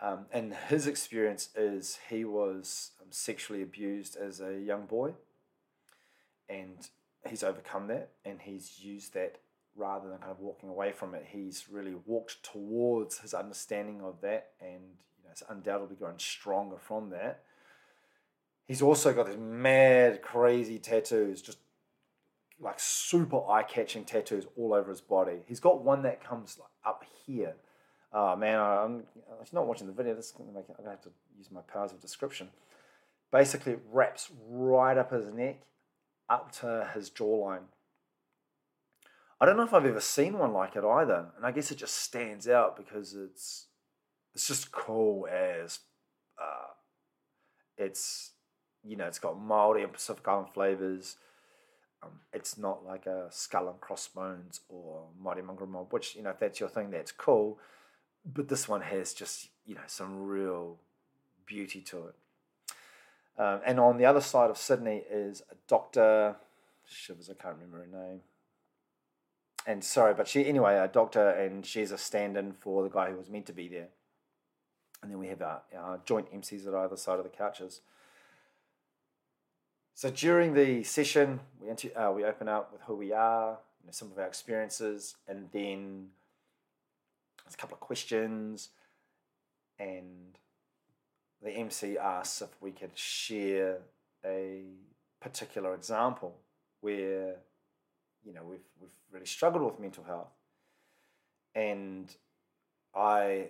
Um, and his experience is he was um, sexually abused as a young boy, and he's overcome that, and he's used that rather than kind of walking away from it. He's really walked towards his understanding of that, and you know, it's undoubtedly grown stronger from that. He's also got these mad, crazy tattoos, just like super eye-catching tattoos all over his body. He's got one that comes up here. Oh man, I'm he's not watching the video. This is gonna make it, I'm gonna have to use my powers of description. Basically, it wraps right up his neck, up to his jawline. I don't know if I've ever seen one like it either, and I guess it just stands out because it's it's just cool as uh, it's you know it's got Maori and Pacific Island flavors um, it's not like a skull and crossbones or Mighty Mongrel Mob, which, you know, if that's your thing, that's cool. But this one has just, you know, some real beauty to it. Um, and on the other side of Sydney is a doctor, shivers, I can't remember her name. And sorry, but she, anyway, a doctor, and she's a stand in for the guy who was meant to be there. And then we have our, our joint MCs at either side of the couches. So during the session, we uh, we open up with who we are, you know, some of our experiences, and then there's a couple of questions, and the MC asks if we could share a particular example where you know we've we've really struggled with mental health, and I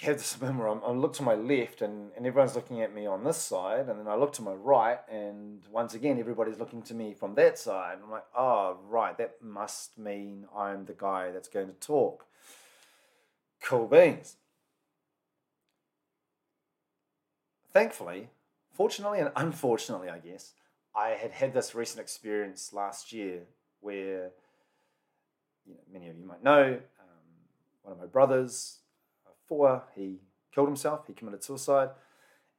have this moment where I'm, I look to my left and, and everyone's looking at me on this side, and then I look to my right, and once again, everybody's looking to me from that side. I'm like, oh, right, that must mean I'm the guy that's going to talk. Cool beans. Thankfully, fortunately and unfortunately, I guess, I had had this recent experience last year where you know, many of you might know um, one of my brothers four, he killed himself, he committed suicide.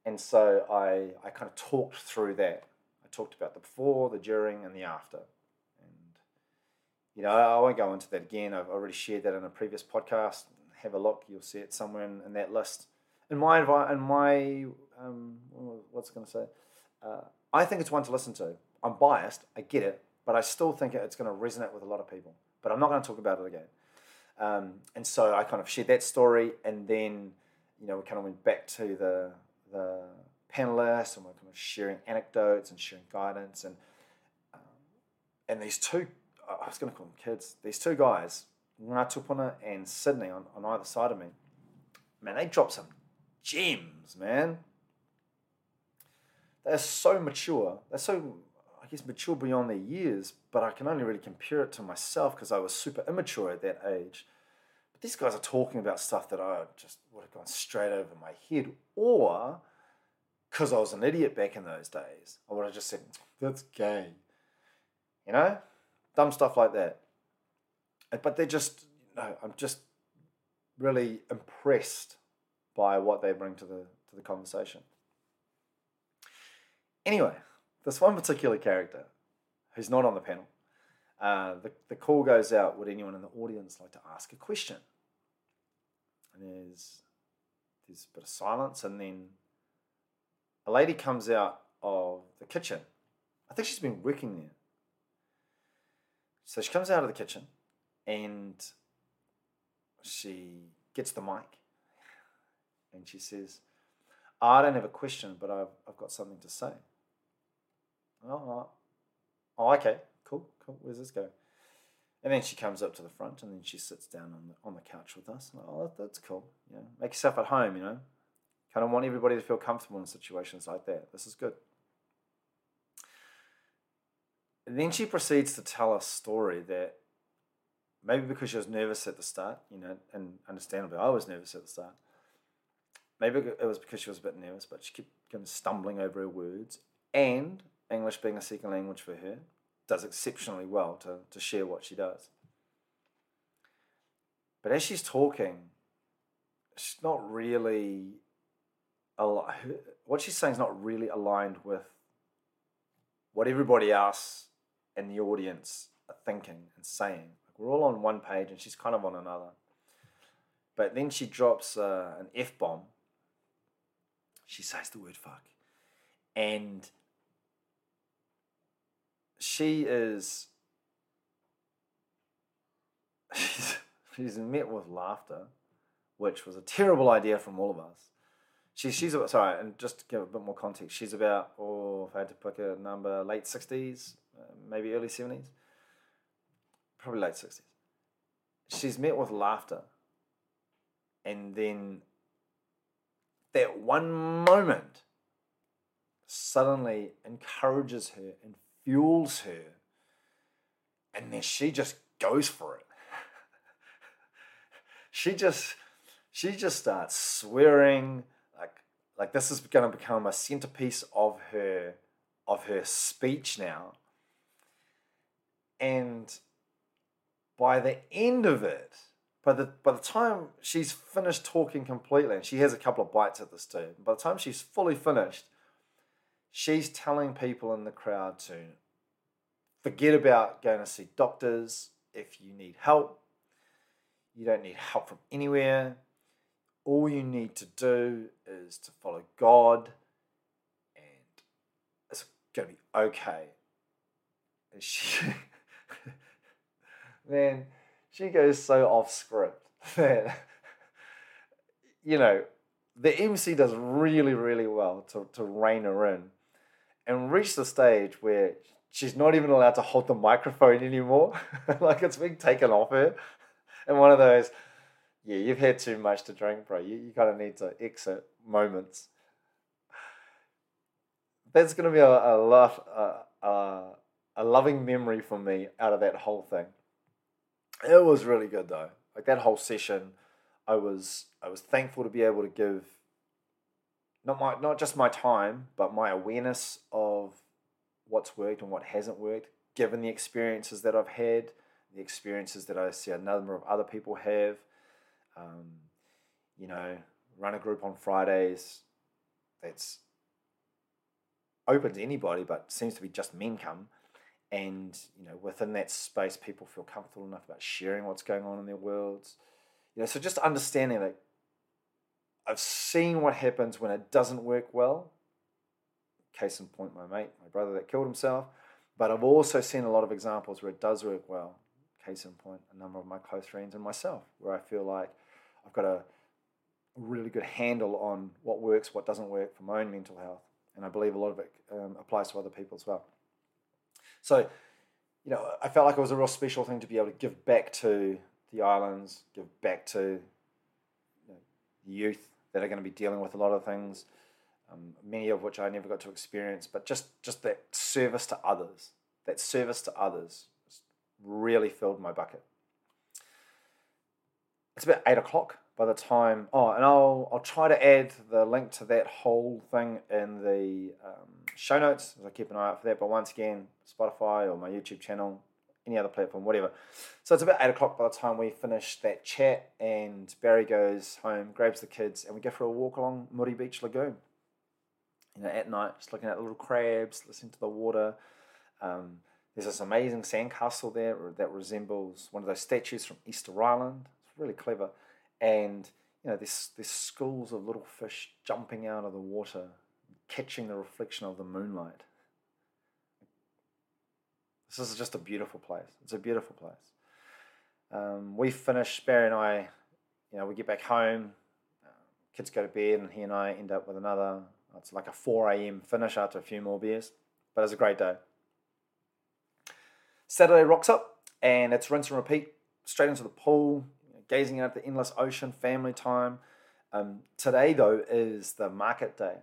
And so I, I kind of talked through that. I talked about the before, the during, and the after. And, you know, I won't go into that again. I've already shared that in a previous podcast. Have a look, you'll see it somewhere in, in that list. In my, in my um, what's it going to say? Uh, I think it's one to listen to. I'm biased, I get it, but I still think it's going to resonate with a lot of people. But I'm not going to talk about it again. Um, and so I kind of shared that story, and then you know we kind of went back to the the panelists, and we're kind of sharing anecdotes and sharing guidance, and um, and these two, I was going to call them kids, these two guys, Ngatupuna and Sydney on, on either side of me, man, they dropped some gems, man. They're so mature. They're so, guess, mature beyond their years, but I can only really compare it to myself because I was super immature at that age. But these guys are talking about stuff that I just would have gone straight over my head. Or because I was an idiot back in those days, I would have just said, that's gay. You know? Dumb stuff like that. But they're just, you know, I'm just really impressed by what they bring to the to the conversation. Anyway, this one particular character who's not on the panel, uh, the, the call goes out, would anyone in the audience like to ask a question? And there's, there's a bit of silence, and then a lady comes out of the kitchen. I think she's been working there. So she comes out of the kitchen and she gets the mic and she says, I don't have a question, but I've, I've got something to say. Oh, oh, okay, cool, cool. Where's this go? And then she comes up to the front and then she sits down on the, on the couch with us. Oh, that's cool. Yeah, make yourself at home, you know. Kind of want everybody to feel comfortable in situations like that. This is good. And then she proceeds to tell a story that maybe because she was nervous at the start, you know, and understandably, I was nervous at the start. Maybe it was because she was a bit nervous, but she kept kind of stumbling over her words. And English being a second language for her, does exceptionally well to, to share what she does. But as she's talking, she's not really, what she's saying is not really aligned with what everybody else in the audience are thinking and saying. We're all on one page and she's kind of on another. But then she drops uh, an F bomb. She says the word fuck. And she is. She's, met with laughter, which was a terrible idea from all of us. She, she's sorry, and just to give a bit more context, she's about, oh, if I had to pick a number, late 60s, uh, maybe early 70s probably late 60s. She's met with laughter. And then that one moment suddenly encourages her and fuels her. And then she just goes for it. she just she just starts swearing like like this is going to become a centerpiece of her of her speech now. And by the end of it, by the by the time she's finished talking completely, and she has a couple of bites at this too, by the time she's fully finished, she's telling people in the crowd to forget about going to see doctors if you need help. You don't need help from anywhere. All you need to do is to follow God, and it's going to be okay. And she man, she goes so off script that, you know, the MC does really, really well to, to rein her in and reach the stage where she's not even allowed to hold the microphone anymore. like it's being taken off her. And one of those, yeah, you've had too much to drink, bro. You, you kind of need to exit moments. That's going to be a, a, a, a loving memory for me out of that whole thing. It was really good though. Like that whole session, I was I was thankful to be able to give not my not just my time, but my awareness of what's worked and what hasn't worked, given the experiences that I've had, the experiences that I see a number of other people have. Um, you know, run a group on Fridays that's open to anybody, but seems to be just men come and you know within that space people feel comfortable enough about sharing what's going on in their worlds you know so just understanding that i've seen what happens when it doesn't work well. Case in point my mate my brother that killed himself. But i've also seen a lot of examples where it does work well. Case in point a number of my close friends and myself where i feel like i've got a really good handle on what works what doesn't work for my own mental health. And i believe a lot of it um, applies to other people as well. So, you know, I felt like it was a real special thing to be able to give back to the islands, give back to you know, youth that are going to be dealing with a lot of things, um, many of which I never got to experience, but just, just that service to others, that service to others really filled my bucket. it's about eight o'clock by the time. Oh, and I'll I'll try to add the link to that whole thing in the um, show notes as I keep an eye out for that. But once again, Spotify or my YouTube channel, any other platform, whatever. So it's about eight o'clock by the time we finish that chat, and Barry goes home, grabs the kids, and we go for a walk along Muri Beach Lagoon. You know, at night, just looking at the little crabs, listening to the water. Um, there's this amazing sandcastle there that resembles one of those statues from Easter Island. It's really clever, and you know, there's there's schools of little fish jumping out of the water, catching the reflection of the moonlight. This is just a beautiful place. It's a beautiful place. Um, we finish, Barry and I, you know, we get back home, uh, kids go to bed, and he and I end up with another, it's like a 4 a.m. finish after a few more beers. But it's a great day. Saturday rocks up, and it's rinse and repeat, straight into the pool, gazing out at the endless ocean, family time. Um, today, though, is the market day.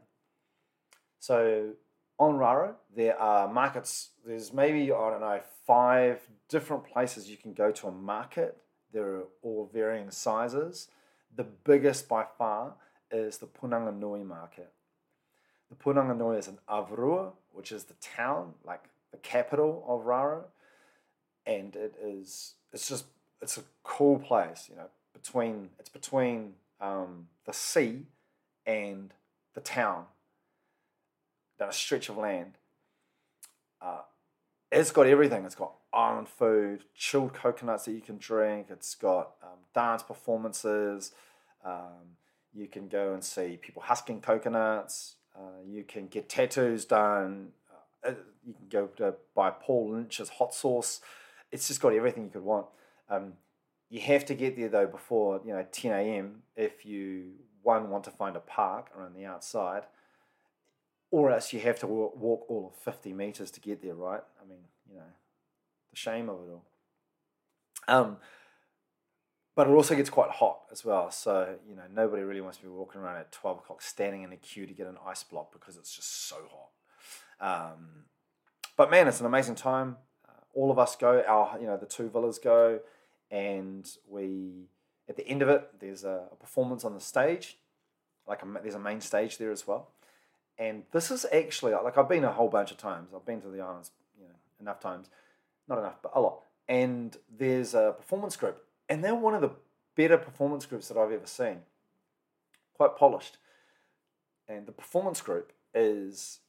So on Raro, there are markets. There's maybe, I don't know, five different places you can go to a market. They're all varying sizes. The biggest by far is the Punanga Nui market. The Punanga Nui is in Avarua, which is the town, like the capital of Raro. And it is, it's just, it's a cool place, you know, between, it's between um, the sea and the town that stretch of land. Uh, it's got everything. It's got island food, chilled coconuts that you can drink. It's got um, dance performances. Um, you can go and see people husking coconuts. Uh, you can get tattoos done. Uh, you can go to buy Paul Lynch's hot sauce. It's just got everything you could want. Um, you have to get there though before you know 10 a.m. if you one want to find a park around the outside, or else you have to walk all of 50 meters to get there, right? I mean, you know, the shame of it all. Um, but it also gets quite hot as well. So, you know, nobody really wants to be walking around at 12 o'clock standing in a queue to get an ice block because it's just so hot. Um, but man, it's an amazing time. Uh, all of us go, our, you know, the two villas go, and we, at the end of it, there's a, a performance on the stage. Like a, there's a main stage there as well. And this is actually like I've been a whole bunch of times. I've been to the islands, you know, enough times, not enough, but a lot. And there's a performance group, and they're one of the better performance groups that I've ever seen. Quite polished. And the performance group is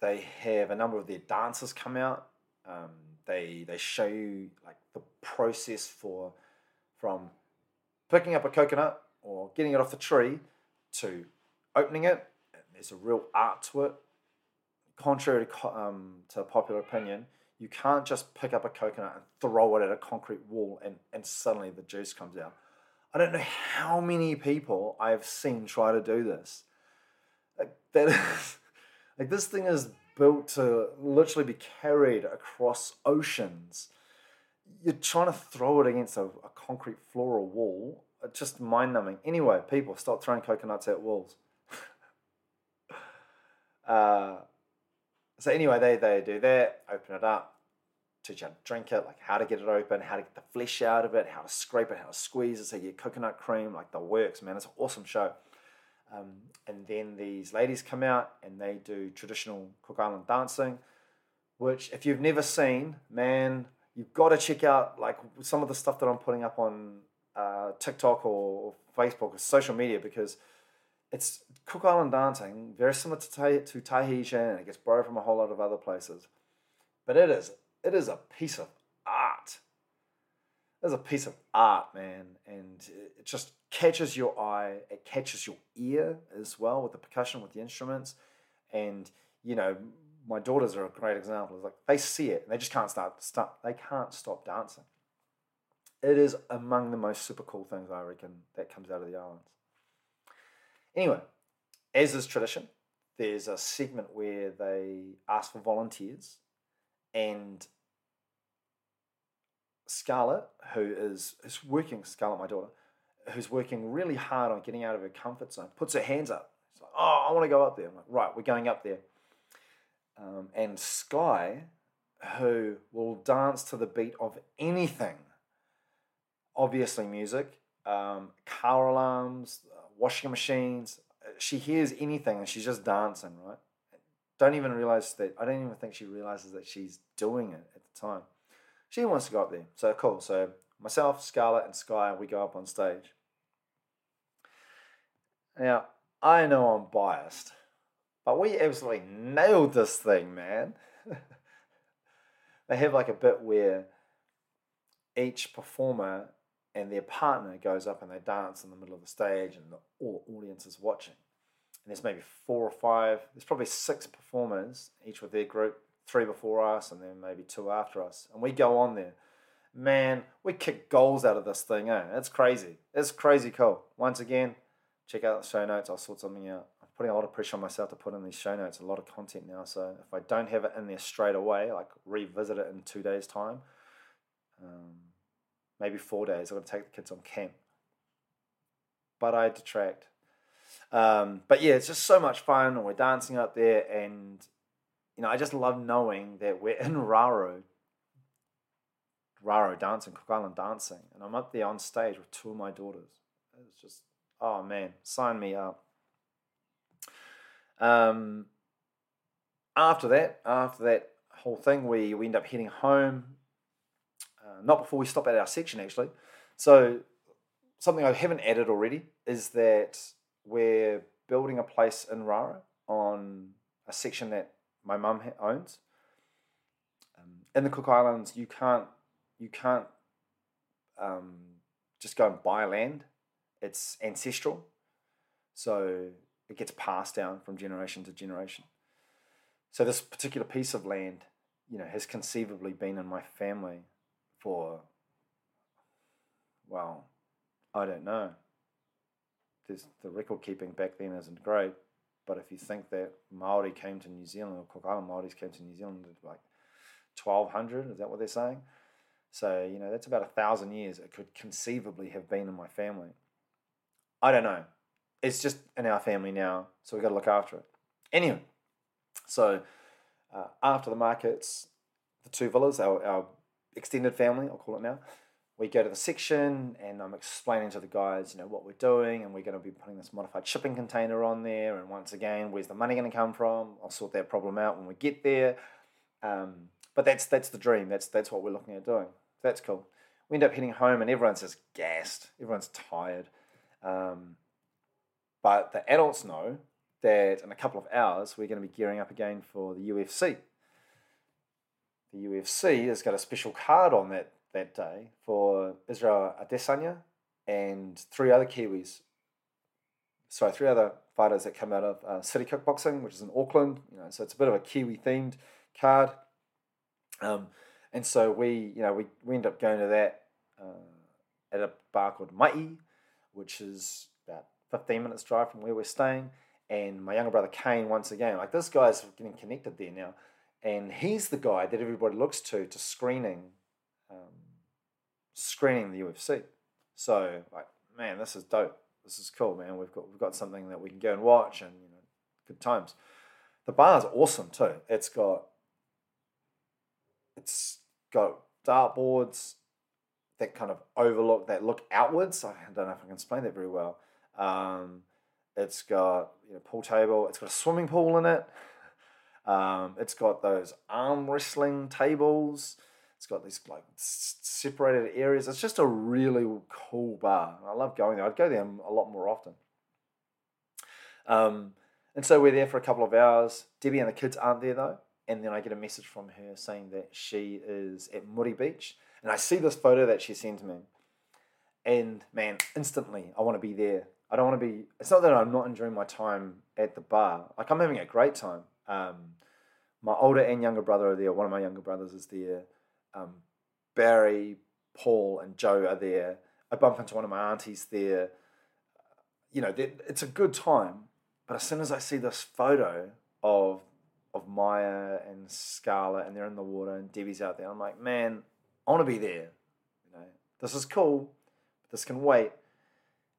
they have a number of their dancers come out. Um, they they show you like the process for from picking up a coconut or getting it off the tree to opening it there's a real art to it. Contrary to, um, to popular opinion, you can't just pick up a coconut and throw it at a concrete wall and, and suddenly the juice comes out. I don't know how many people I've seen try to do this. Like that is, like this thing is built to literally be carried across oceans. You're trying to throw it against a, a concrete floor or wall. It's just mind numbing. Anyway, people, stop throwing coconuts at walls. Uh, so anyway, they, they do that, open it up, teach you how to drink it, like how to get it open, how to get the flesh out of it, how to scrape it, how to squeeze it so you get coconut cream, like the works, man. It's an awesome show. Um, and then these ladies come out and they do traditional Cook Island dancing, which if you've never seen, man, you've got to check out like some of the stuff that I'm putting up on uh, TikTok or, or Facebook or social media because – it's Cook Island dancing, very similar to, to Tahitian, and it gets borrowed from a whole lot of other places. But it is it is a piece of art. It's a piece of art, man, and it just catches your eye. It catches your ear as well with the percussion, with the instruments, and you know my daughters are a great example. It's like they see it and they just can't start stop. They can't stop dancing. It is among the most super cool things I reckon that comes out of the islands. Anyway, as is tradition, there's a segment where they ask for volunteers, and Scarlett, who is, is working, Scarlett, my daughter, who's working really hard on getting out of her comfort zone, puts her hands up. Like, oh, I want to go up there. I'm like, right, we're going up there. Um, and Sky, who will dance to the beat of anything, obviously music, um, car alarms, washing machines. Uh, she hears anything and she's just dancing, right? Don't even realize that. I don't even think she realizes that she's doing it at the time. She wants to go up there. So cool. So myself, Scarlett, and Sky, we go up on stage. Now, I know I'm biased, but we absolutely nailed this thing, man. they have like a bit where each performer and their partner goes up and they dance in the middle of the stage and the audience is watching. And there's maybe four or five, there's probably six performers, each with their group, three before us and then maybe two after us. And we go on there. Man, we kick goals out of this thing, eh? It's crazy. It's crazy cool. Once again, check out the show notes. I'll sort something out. I'm putting a lot of pressure on myself to put in these show notes, a lot of content now. So if I don't have it in there straight away, like revisit it in two days' time, um, maybe four days. Got to take the kids on camp. But I detract. Um, but yeah, it's just so much fun. And we're dancing up there, and you know, I just love knowing that we're in Raro, Raro dancing, Cook Island dancing, and I'm up there on stage with two of my daughters. It's just, oh man, sign me up. Um, after that, after that whole thing, we, we end up heading home not before we stop at our section, actually. So, something I haven't added already is that we're building a place in Raro on a section that my mum owns. Um, in the Cook Islands, you can't you can't um, just go and buy land. It's ancestral, so it gets passed down from generation to generation. So this particular piece of land, you know, has conceivably been in my family for, well, I don't know. There's, the record keeping back then isn't great, but if you think that Maori came to New Zealand or Cook Island Maoris came to New Zealand like 1200, is that what they're saying? So, you know, that's about a thousand years it could conceivably have been in my family. I don't know. It's just in our family now, so we've got to look after it. Anyway, so uh, after the markets, the two villas, our, our extended family, I'll call it now. We go to the section and I'm explaining to the guys, you know, what we're doing and we're going to be putting this modified shipping container on there. And once again, where's the money going to come from? I'll sort that problem out when we get there. Um, but that's that's the dream. That's that's what we're looking at doing. That's cool. We end up heading home and everyone's just gassed. Everyone's tired. Um, but the adults know that in a couple of hours we're going to be gearing up again for the UFC the UFC has got a special card on that, that day for Israel Adesanya and three other Kiwis. Sorry, three other fighters that come out of uh, City Kickboxing, which is in Auckland. You know, so it's a bit of a Kiwi themed card. Um, and so we, you know, we, we end up going to that uh, at a bar called Mai, which is about 15 minutes drive from where we're staying. And my younger brother Kane, once again, like this guy's getting connected there now and he's the guy that everybody looks to to screening um, screening the UFC. So like, man, this is dope. This is cool, man. We've got we've got something that we can go and watch, and you know, good times. The bar's awesome too. It's got it's got dartboards that kind of overlook that look outwards. I don't know if I can explain that very well. Um, it's got you know pool table. It's got a swimming pool in it. Um, it's got those arm wrestling tables. It's got these like separated areas. It's just a really cool bar. I love going there. I'd go there a lot more often. Um, and so we're there for a couple of hours. Debbie and the kids aren't there though. And then I get a message from her saying that she is at Muri Beach. And I see this photo that she sends me. And man, instantly I want to be there. I don't want to be, it's not that I'm not enjoying my time at the bar. Like I'm having a great time. Um, my older and younger brother are there. One of my younger brothers is there. Um, Barry, Paul, and Joe are there. I bump into one of my aunties there. You know, it's a good time. But as soon as I see this photo of of Maya and Scarlett and they're in the water and Debbie's out there, I'm like, man, I want to be there. You know, this is cool, but this can wait.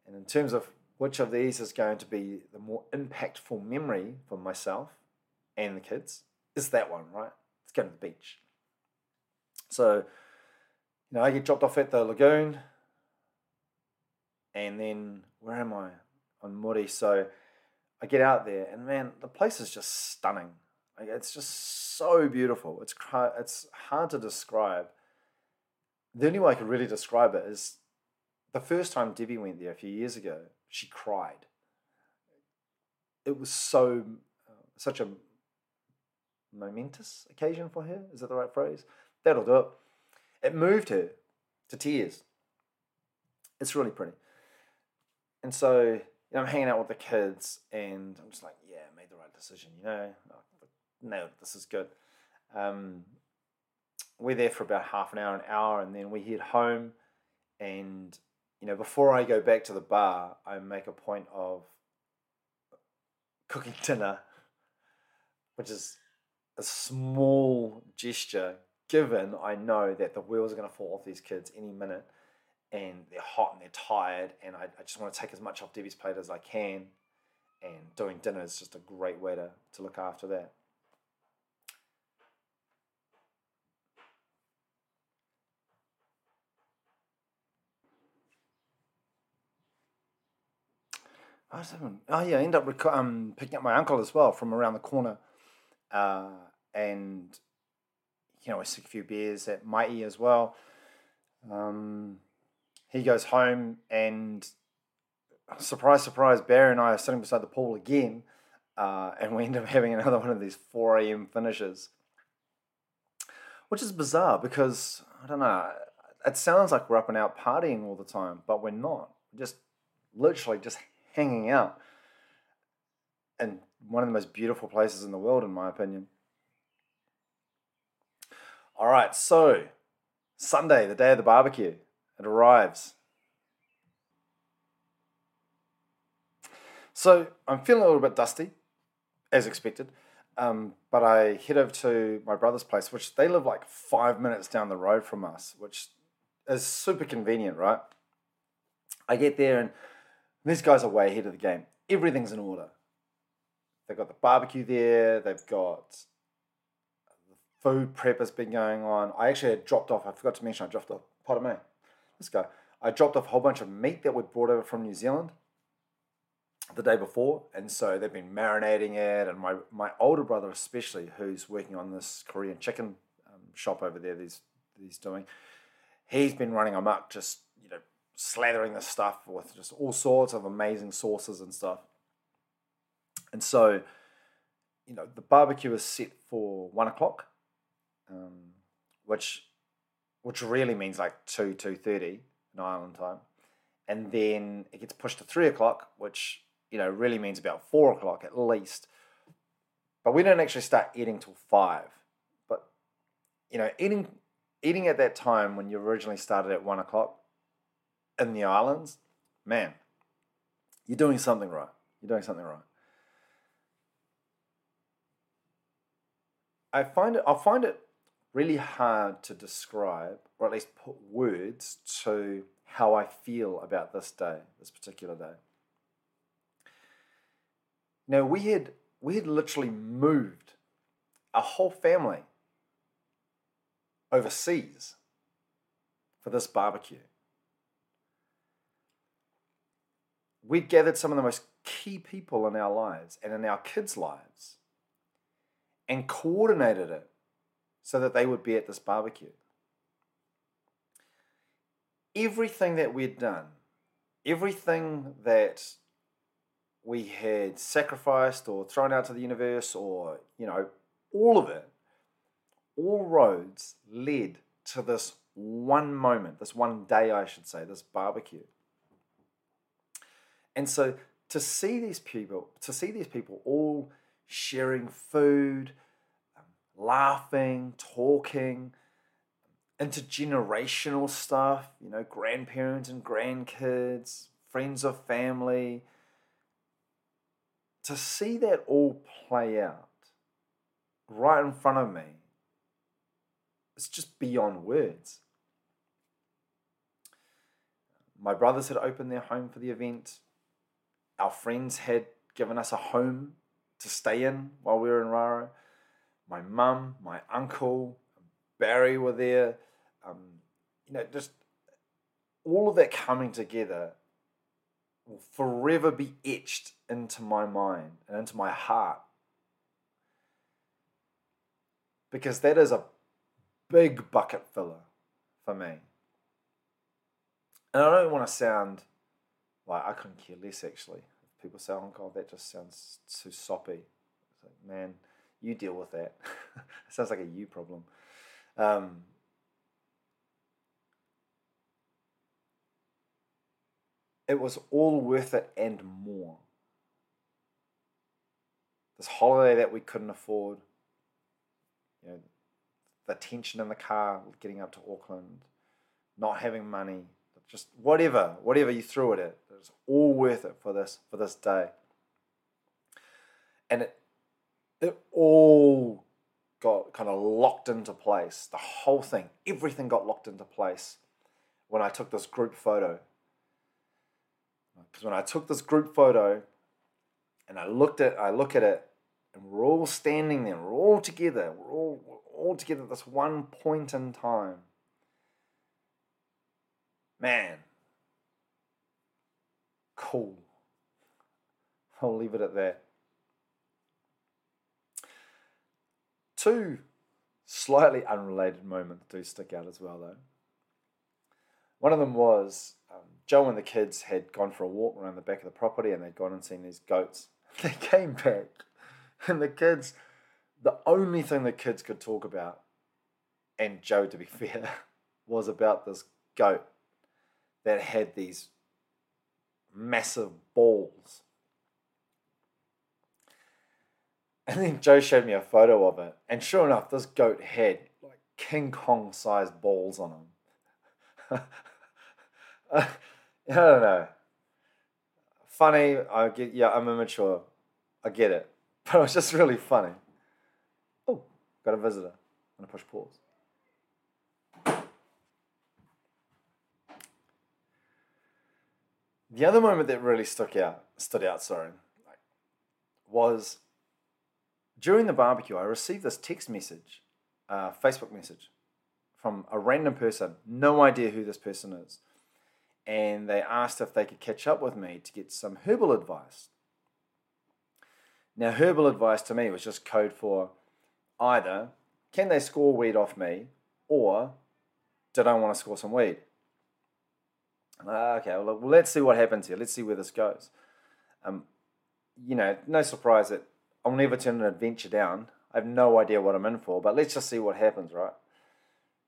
And in terms of which of these is going to be the more impactful memory for myself, and the kids is that one, right? It's going to the beach. So, you know, I get dropped off at the lagoon. and then where am I on Muri? So I get out there, and man, the place is just stunning. Like, it's just so beautiful. It's it's hard to describe. The only way I could really describe it is the first time Debbie went there a few years ago. She cried. It was so such a momentous occasion for her. Is that the right phrase? That'll do it. It moved her to tears. It's really pretty. And so, you know, I'm hanging out with the kids and I'm just like, yeah, made the right decision, you know. No, this is good. Um, we're there for about half an hour, an hour, and then we head home. And, you know, before I go back to the bar, I make a point of cooking dinner, which is a small gesture given I know that the wheels are going to fall off these kids any minute and they're hot and they're tired and I, I just want to take as much off Debbie's plate as I can and doing dinner is just a great way to, to look after that. Oh yeah, I end up rec- um, picking up my uncle as well from around the corner, uh, and you know, I took a few beers at Mighty as well. Um, he goes home and surprise, surprise, Barry and I are sitting beside the pool again, uh, and we end up having another one of these 4 a.m. finishes, which is bizarre because I don't know. It sounds like we're up and out partying all the time, but we're not. We're just literally just hanging out. And one of the most beautiful places in the world, in my opinion. All right, so Sunday, the day of the barbecue, it arrives. So I'm feeling a little bit dusty, as expected. Um, but I head over to my brother's place, which they live like five minutes down the road from us, which is super convenient, right? I get there and these guys are way ahead of the game. Everything's in order. They've got the barbecue there, they've got food prep has been going on. I actually had dropped off, I forgot to mention, I dropped off, pardon me, let's go. I dropped off a whole bunch of meat that we'd brought over from New Zealand the day before, and so they've been marinating it. And my, my older brother, especially, who's working on this Korean chicken um, shop over there, he's, he's doing, he's been running amok, just you know, slathering the stuff with just all sorts of amazing sauces and stuff. And so, you know, the barbecue is set for one o'clock um, which which really means like two two thirty in island time, and then it gets pushed to three o'clock, which you know really means about four o'clock at least. But we don't actually start eating till five. But you know, eating eating at that time when you originally started at one o'clock in the islands, man, you're doing something right. You're doing something right. I find it. I find it really hard to describe, or at least put words to how I feel about this day, this particular day. Now we had we had literally moved a whole family overseas for this barbecue. We'd gathered some of the most key people in our lives and in our kids' lives and coordinated it so that they would be at this barbecue. Everything that we'd done, everything that we had sacrificed or thrown out to the universe, or, you know, all of it, all roads led to this one moment, this one day, I should say, this barbecue. And so to see these people, to see these people all sharing food, um, laughing, talking, intergenerational stuff, you know, grandparents and grandkids, friends of family. To see that all play out right in front of me, it's just beyond words. My brothers had opened their home for the event. Our friends had given us a home to stay in while we were in Raro my mum, my uncle, Barry were there. Um, you know, just all of that coming together will forever be etched into my mind and into my heart. Because that is a big bucket filler for me. And I don't want to sound like I couldn't care less actually. People say, oh God, that just sounds too soppy. Like, man, you deal with that. it sounds like a you problem. Um, it was all worth it and more. This holiday that we couldn't afford, you know, the tension in the car getting up to Auckland, not having money, just whatever, whatever you threw at it, it was all worth it for this for this day. And it it all got kind of locked into place. The whole thing, everything got locked into place when I took this group photo because when I took this group photo and I looked at I look at it and we're all standing there, we're all together, we're all we're all together at this one point in time. Man, cool. I'll leave it at that. Two slightly unrelated moments do stick out as well, though. One of them was um, Joe and the kids had gone for a walk around the back of the property and they'd gone and seen these goats. They came back, and the kids, the only thing the kids could talk about, and Joe, to be fair, was about this goat that had these massive balls. And then Joe showed me a photo of it, and sure enough, this goat had like King Kong sized balls on him. I don't know. Funny, I get. Yeah, I'm immature. I get it, but it was just really funny. Oh, got a visitor. I'm gonna push pause. The other moment that really stuck out, stood out, sorry, was during the barbecue. I received this text message, uh, Facebook message, from a random person. No idea who this person is and they asked if they could catch up with me to get some herbal advice. Now, herbal advice to me was just code for either can they score weed off me or did I want to score some weed? Okay, well, let's see what happens here. Let's see where this goes. Um, you know, no surprise that I'll never turn an adventure down. I have no idea what I'm in for, but let's just see what happens, right?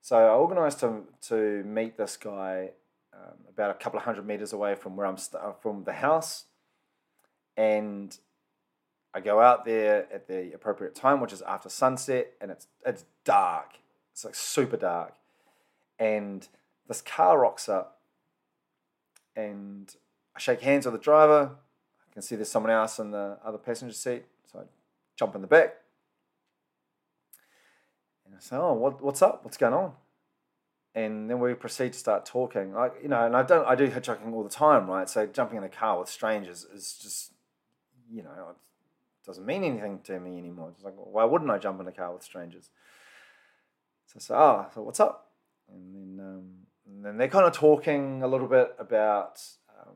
So I organized to, to meet this guy um, about a couple of hundred meters away from where I'm st- uh, from the house, and I go out there at the appropriate time, which is after sunset, and it's it's dark. It's like super dark, and this car rocks up, and I shake hands with the driver. I can see there's someone else in the other passenger seat, so I jump in the back, and I say, "Oh, what, what's up? What's going on?" and then we proceed to start talking. Like you know, and I don't I do hitchhiking all the time, right? So jumping in a car with strangers is just you know it doesn't mean anything to me anymore. It's like why wouldn't I jump in a car with strangers? So I say, oh, so what's up? And then um, and then they're kind of talking a little bit about um,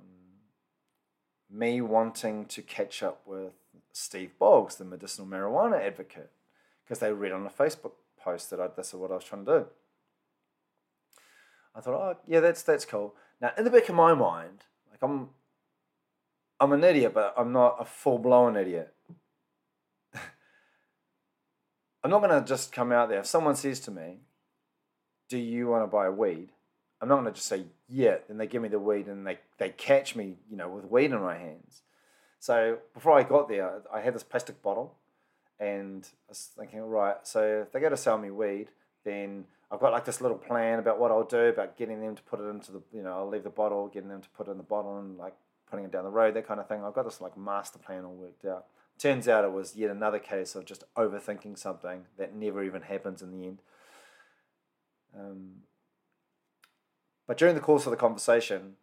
me wanting to catch up with Steve Boggs, the medicinal marijuana advocate, because they read on a Facebook post that I, this is what I was trying to do. I thought, oh yeah, that's that's cool. Now in the back of my mind, like I'm I'm an idiot, but I'm not a full blown idiot. I'm not gonna just come out there. If someone says to me, Do you want to buy weed? I'm not gonna just say yeah, then they give me the weed and they, they catch me, you know, with weed in my hands. So before I got there, I had this plastic bottle and I was thinking, right, so if they go to sell me weed, then I've got like this little plan about what I'll do about getting them to put it into the, you know, I'll leave the bottle, getting them to put it in the bottle and like putting it down the road, that kind of thing. I've got this like master plan all worked out. Turns out it was yet another case of just overthinking something that never even happens in the end. Um, but during the course of the conversation,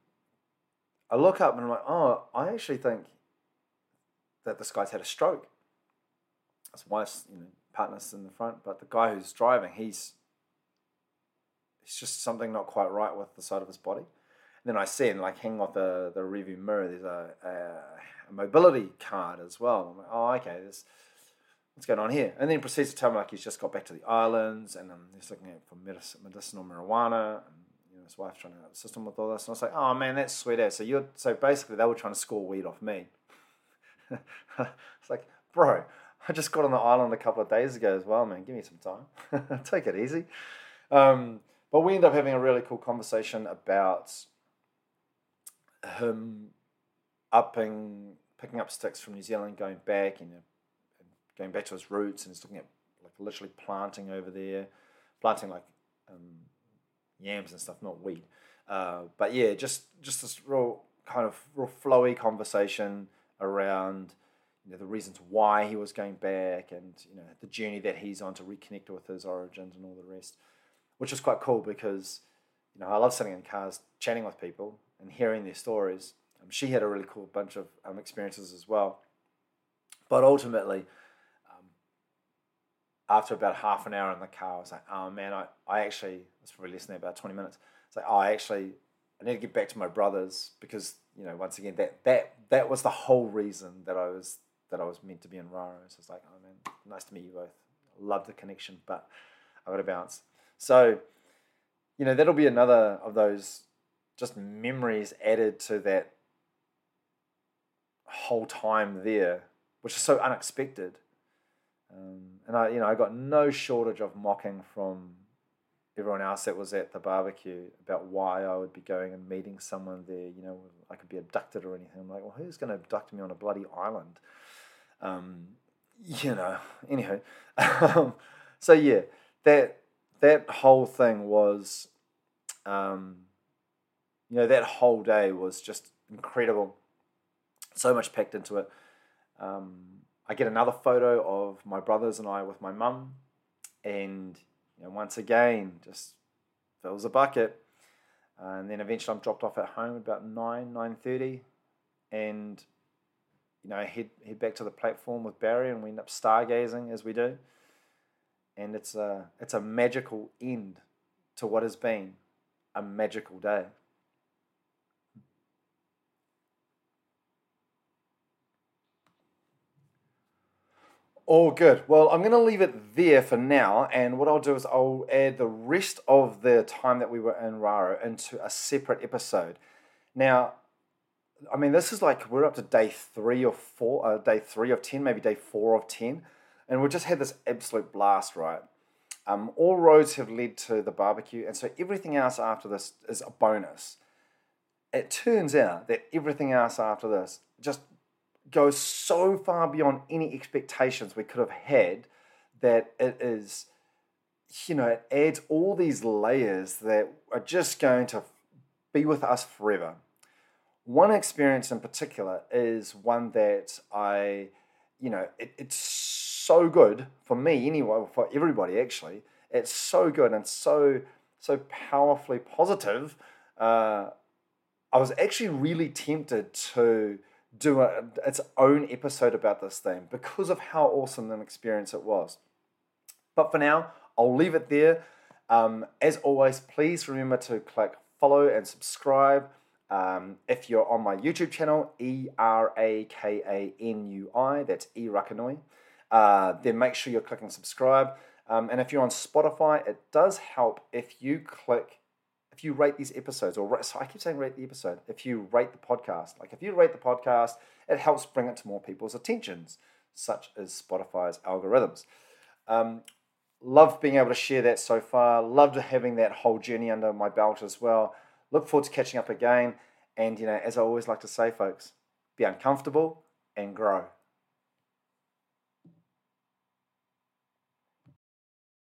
I look up and I'm like, oh, I actually think that this guy's had a stroke. His wife's, you know, partner's in the front, but the guy who's driving, he's it's just something not quite right with the side of his body. And then I see, and like hanging off the, the review mirror, there's a, a, a mobility card as well. I'm like, oh, okay, this what's going on here? And then he proceeds to tell me like he's just got back to the islands and um, he's looking at for medicinal marijuana. And, his wife's trying to assist system with all this. And I was like, oh man, that's sweet ass. So you're so basically they were trying to score weed off me. it's like, bro, I just got on the island a couple of days ago as well, man. Give me some time. Take it easy. Um, but we end up having a really cool conversation about him upping, picking up sticks from New Zealand, going back, and going back to his roots, and he's looking at like literally planting over there, planting like um, yams and stuff, not wheat. Uh, but yeah, just just this real kind of real flowy conversation around you know the reasons why he was going back and you know the journey that he's on to reconnect with his origins and all the rest, which is quite cool because you know I love sitting in cars chatting with people and hearing their stories. Um, she had a really cool bunch of um, experiences as well, but ultimately. After about half an hour in the car, I was like, "Oh man, I, I actually was probably listening about twenty minutes. It's like, oh, I actually I need to get back to my brothers because you know once again that that that was the whole reason that I was that I was meant to be in Raro. So it's like, oh man, nice to meet you both. Love the connection, but I've got to bounce. So, you know, that'll be another of those just memories added to that whole time there, which is so unexpected. Um, and I, you know, I got no shortage of mocking from everyone else that was at the barbecue about why I would be going and meeting someone there. You know, I could be abducted or anything. I'm like, well, who's going to abduct me on a bloody island? Um, you know, anywho. Um, so yeah, that that whole thing was, um, you know, that whole day was just incredible. So much packed into it. Um, I get another photo of my brothers and I with my mum, and you know, once again, just fills a bucket. Uh, and then eventually I'm dropped off at home about 9, 9.30 and, you know, head, head back to the platform with Barry and we end up stargazing as we do. And it's a, it's a magical end to what has been a magical day. All good. Well, I'm going to leave it there for now. And what I'll do is I'll add the rest of the time that we were in Raro into a separate episode. Now, I mean, this is like we're up to day three or four, uh, day three of 10, maybe day four of 10. And we've just had this absolute blast, right? Um, all roads have led to the barbecue. And so everything else after this is a bonus. It turns out that everything else after this just goes so far beyond any expectations we could have had that it is, you know, it adds all these layers that are just going to be with us forever. One experience in particular is one that I, you know, it, it's so good for me anyway, for everybody actually. It's so good and so so powerfully positive. Uh, I was actually really tempted to do a, its own episode about this thing because of how awesome an experience it was. But for now, I'll leave it there. Um, as always, please remember to click follow and subscribe. Um, if you're on my YouTube channel, E R A K A N U I, that's E Rakanui, uh, then make sure you're clicking subscribe. Um, and if you're on Spotify, it does help if you click if you rate these episodes, or so I keep saying rate the episode, if you rate the podcast, like if you rate the podcast, it helps bring it to more people's attentions, such as Spotify's algorithms. Um, love being able to share that so far. Loved having that whole journey under my belt as well. Look forward to catching up again. And, you know, as I always like to say, folks, be uncomfortable and grow.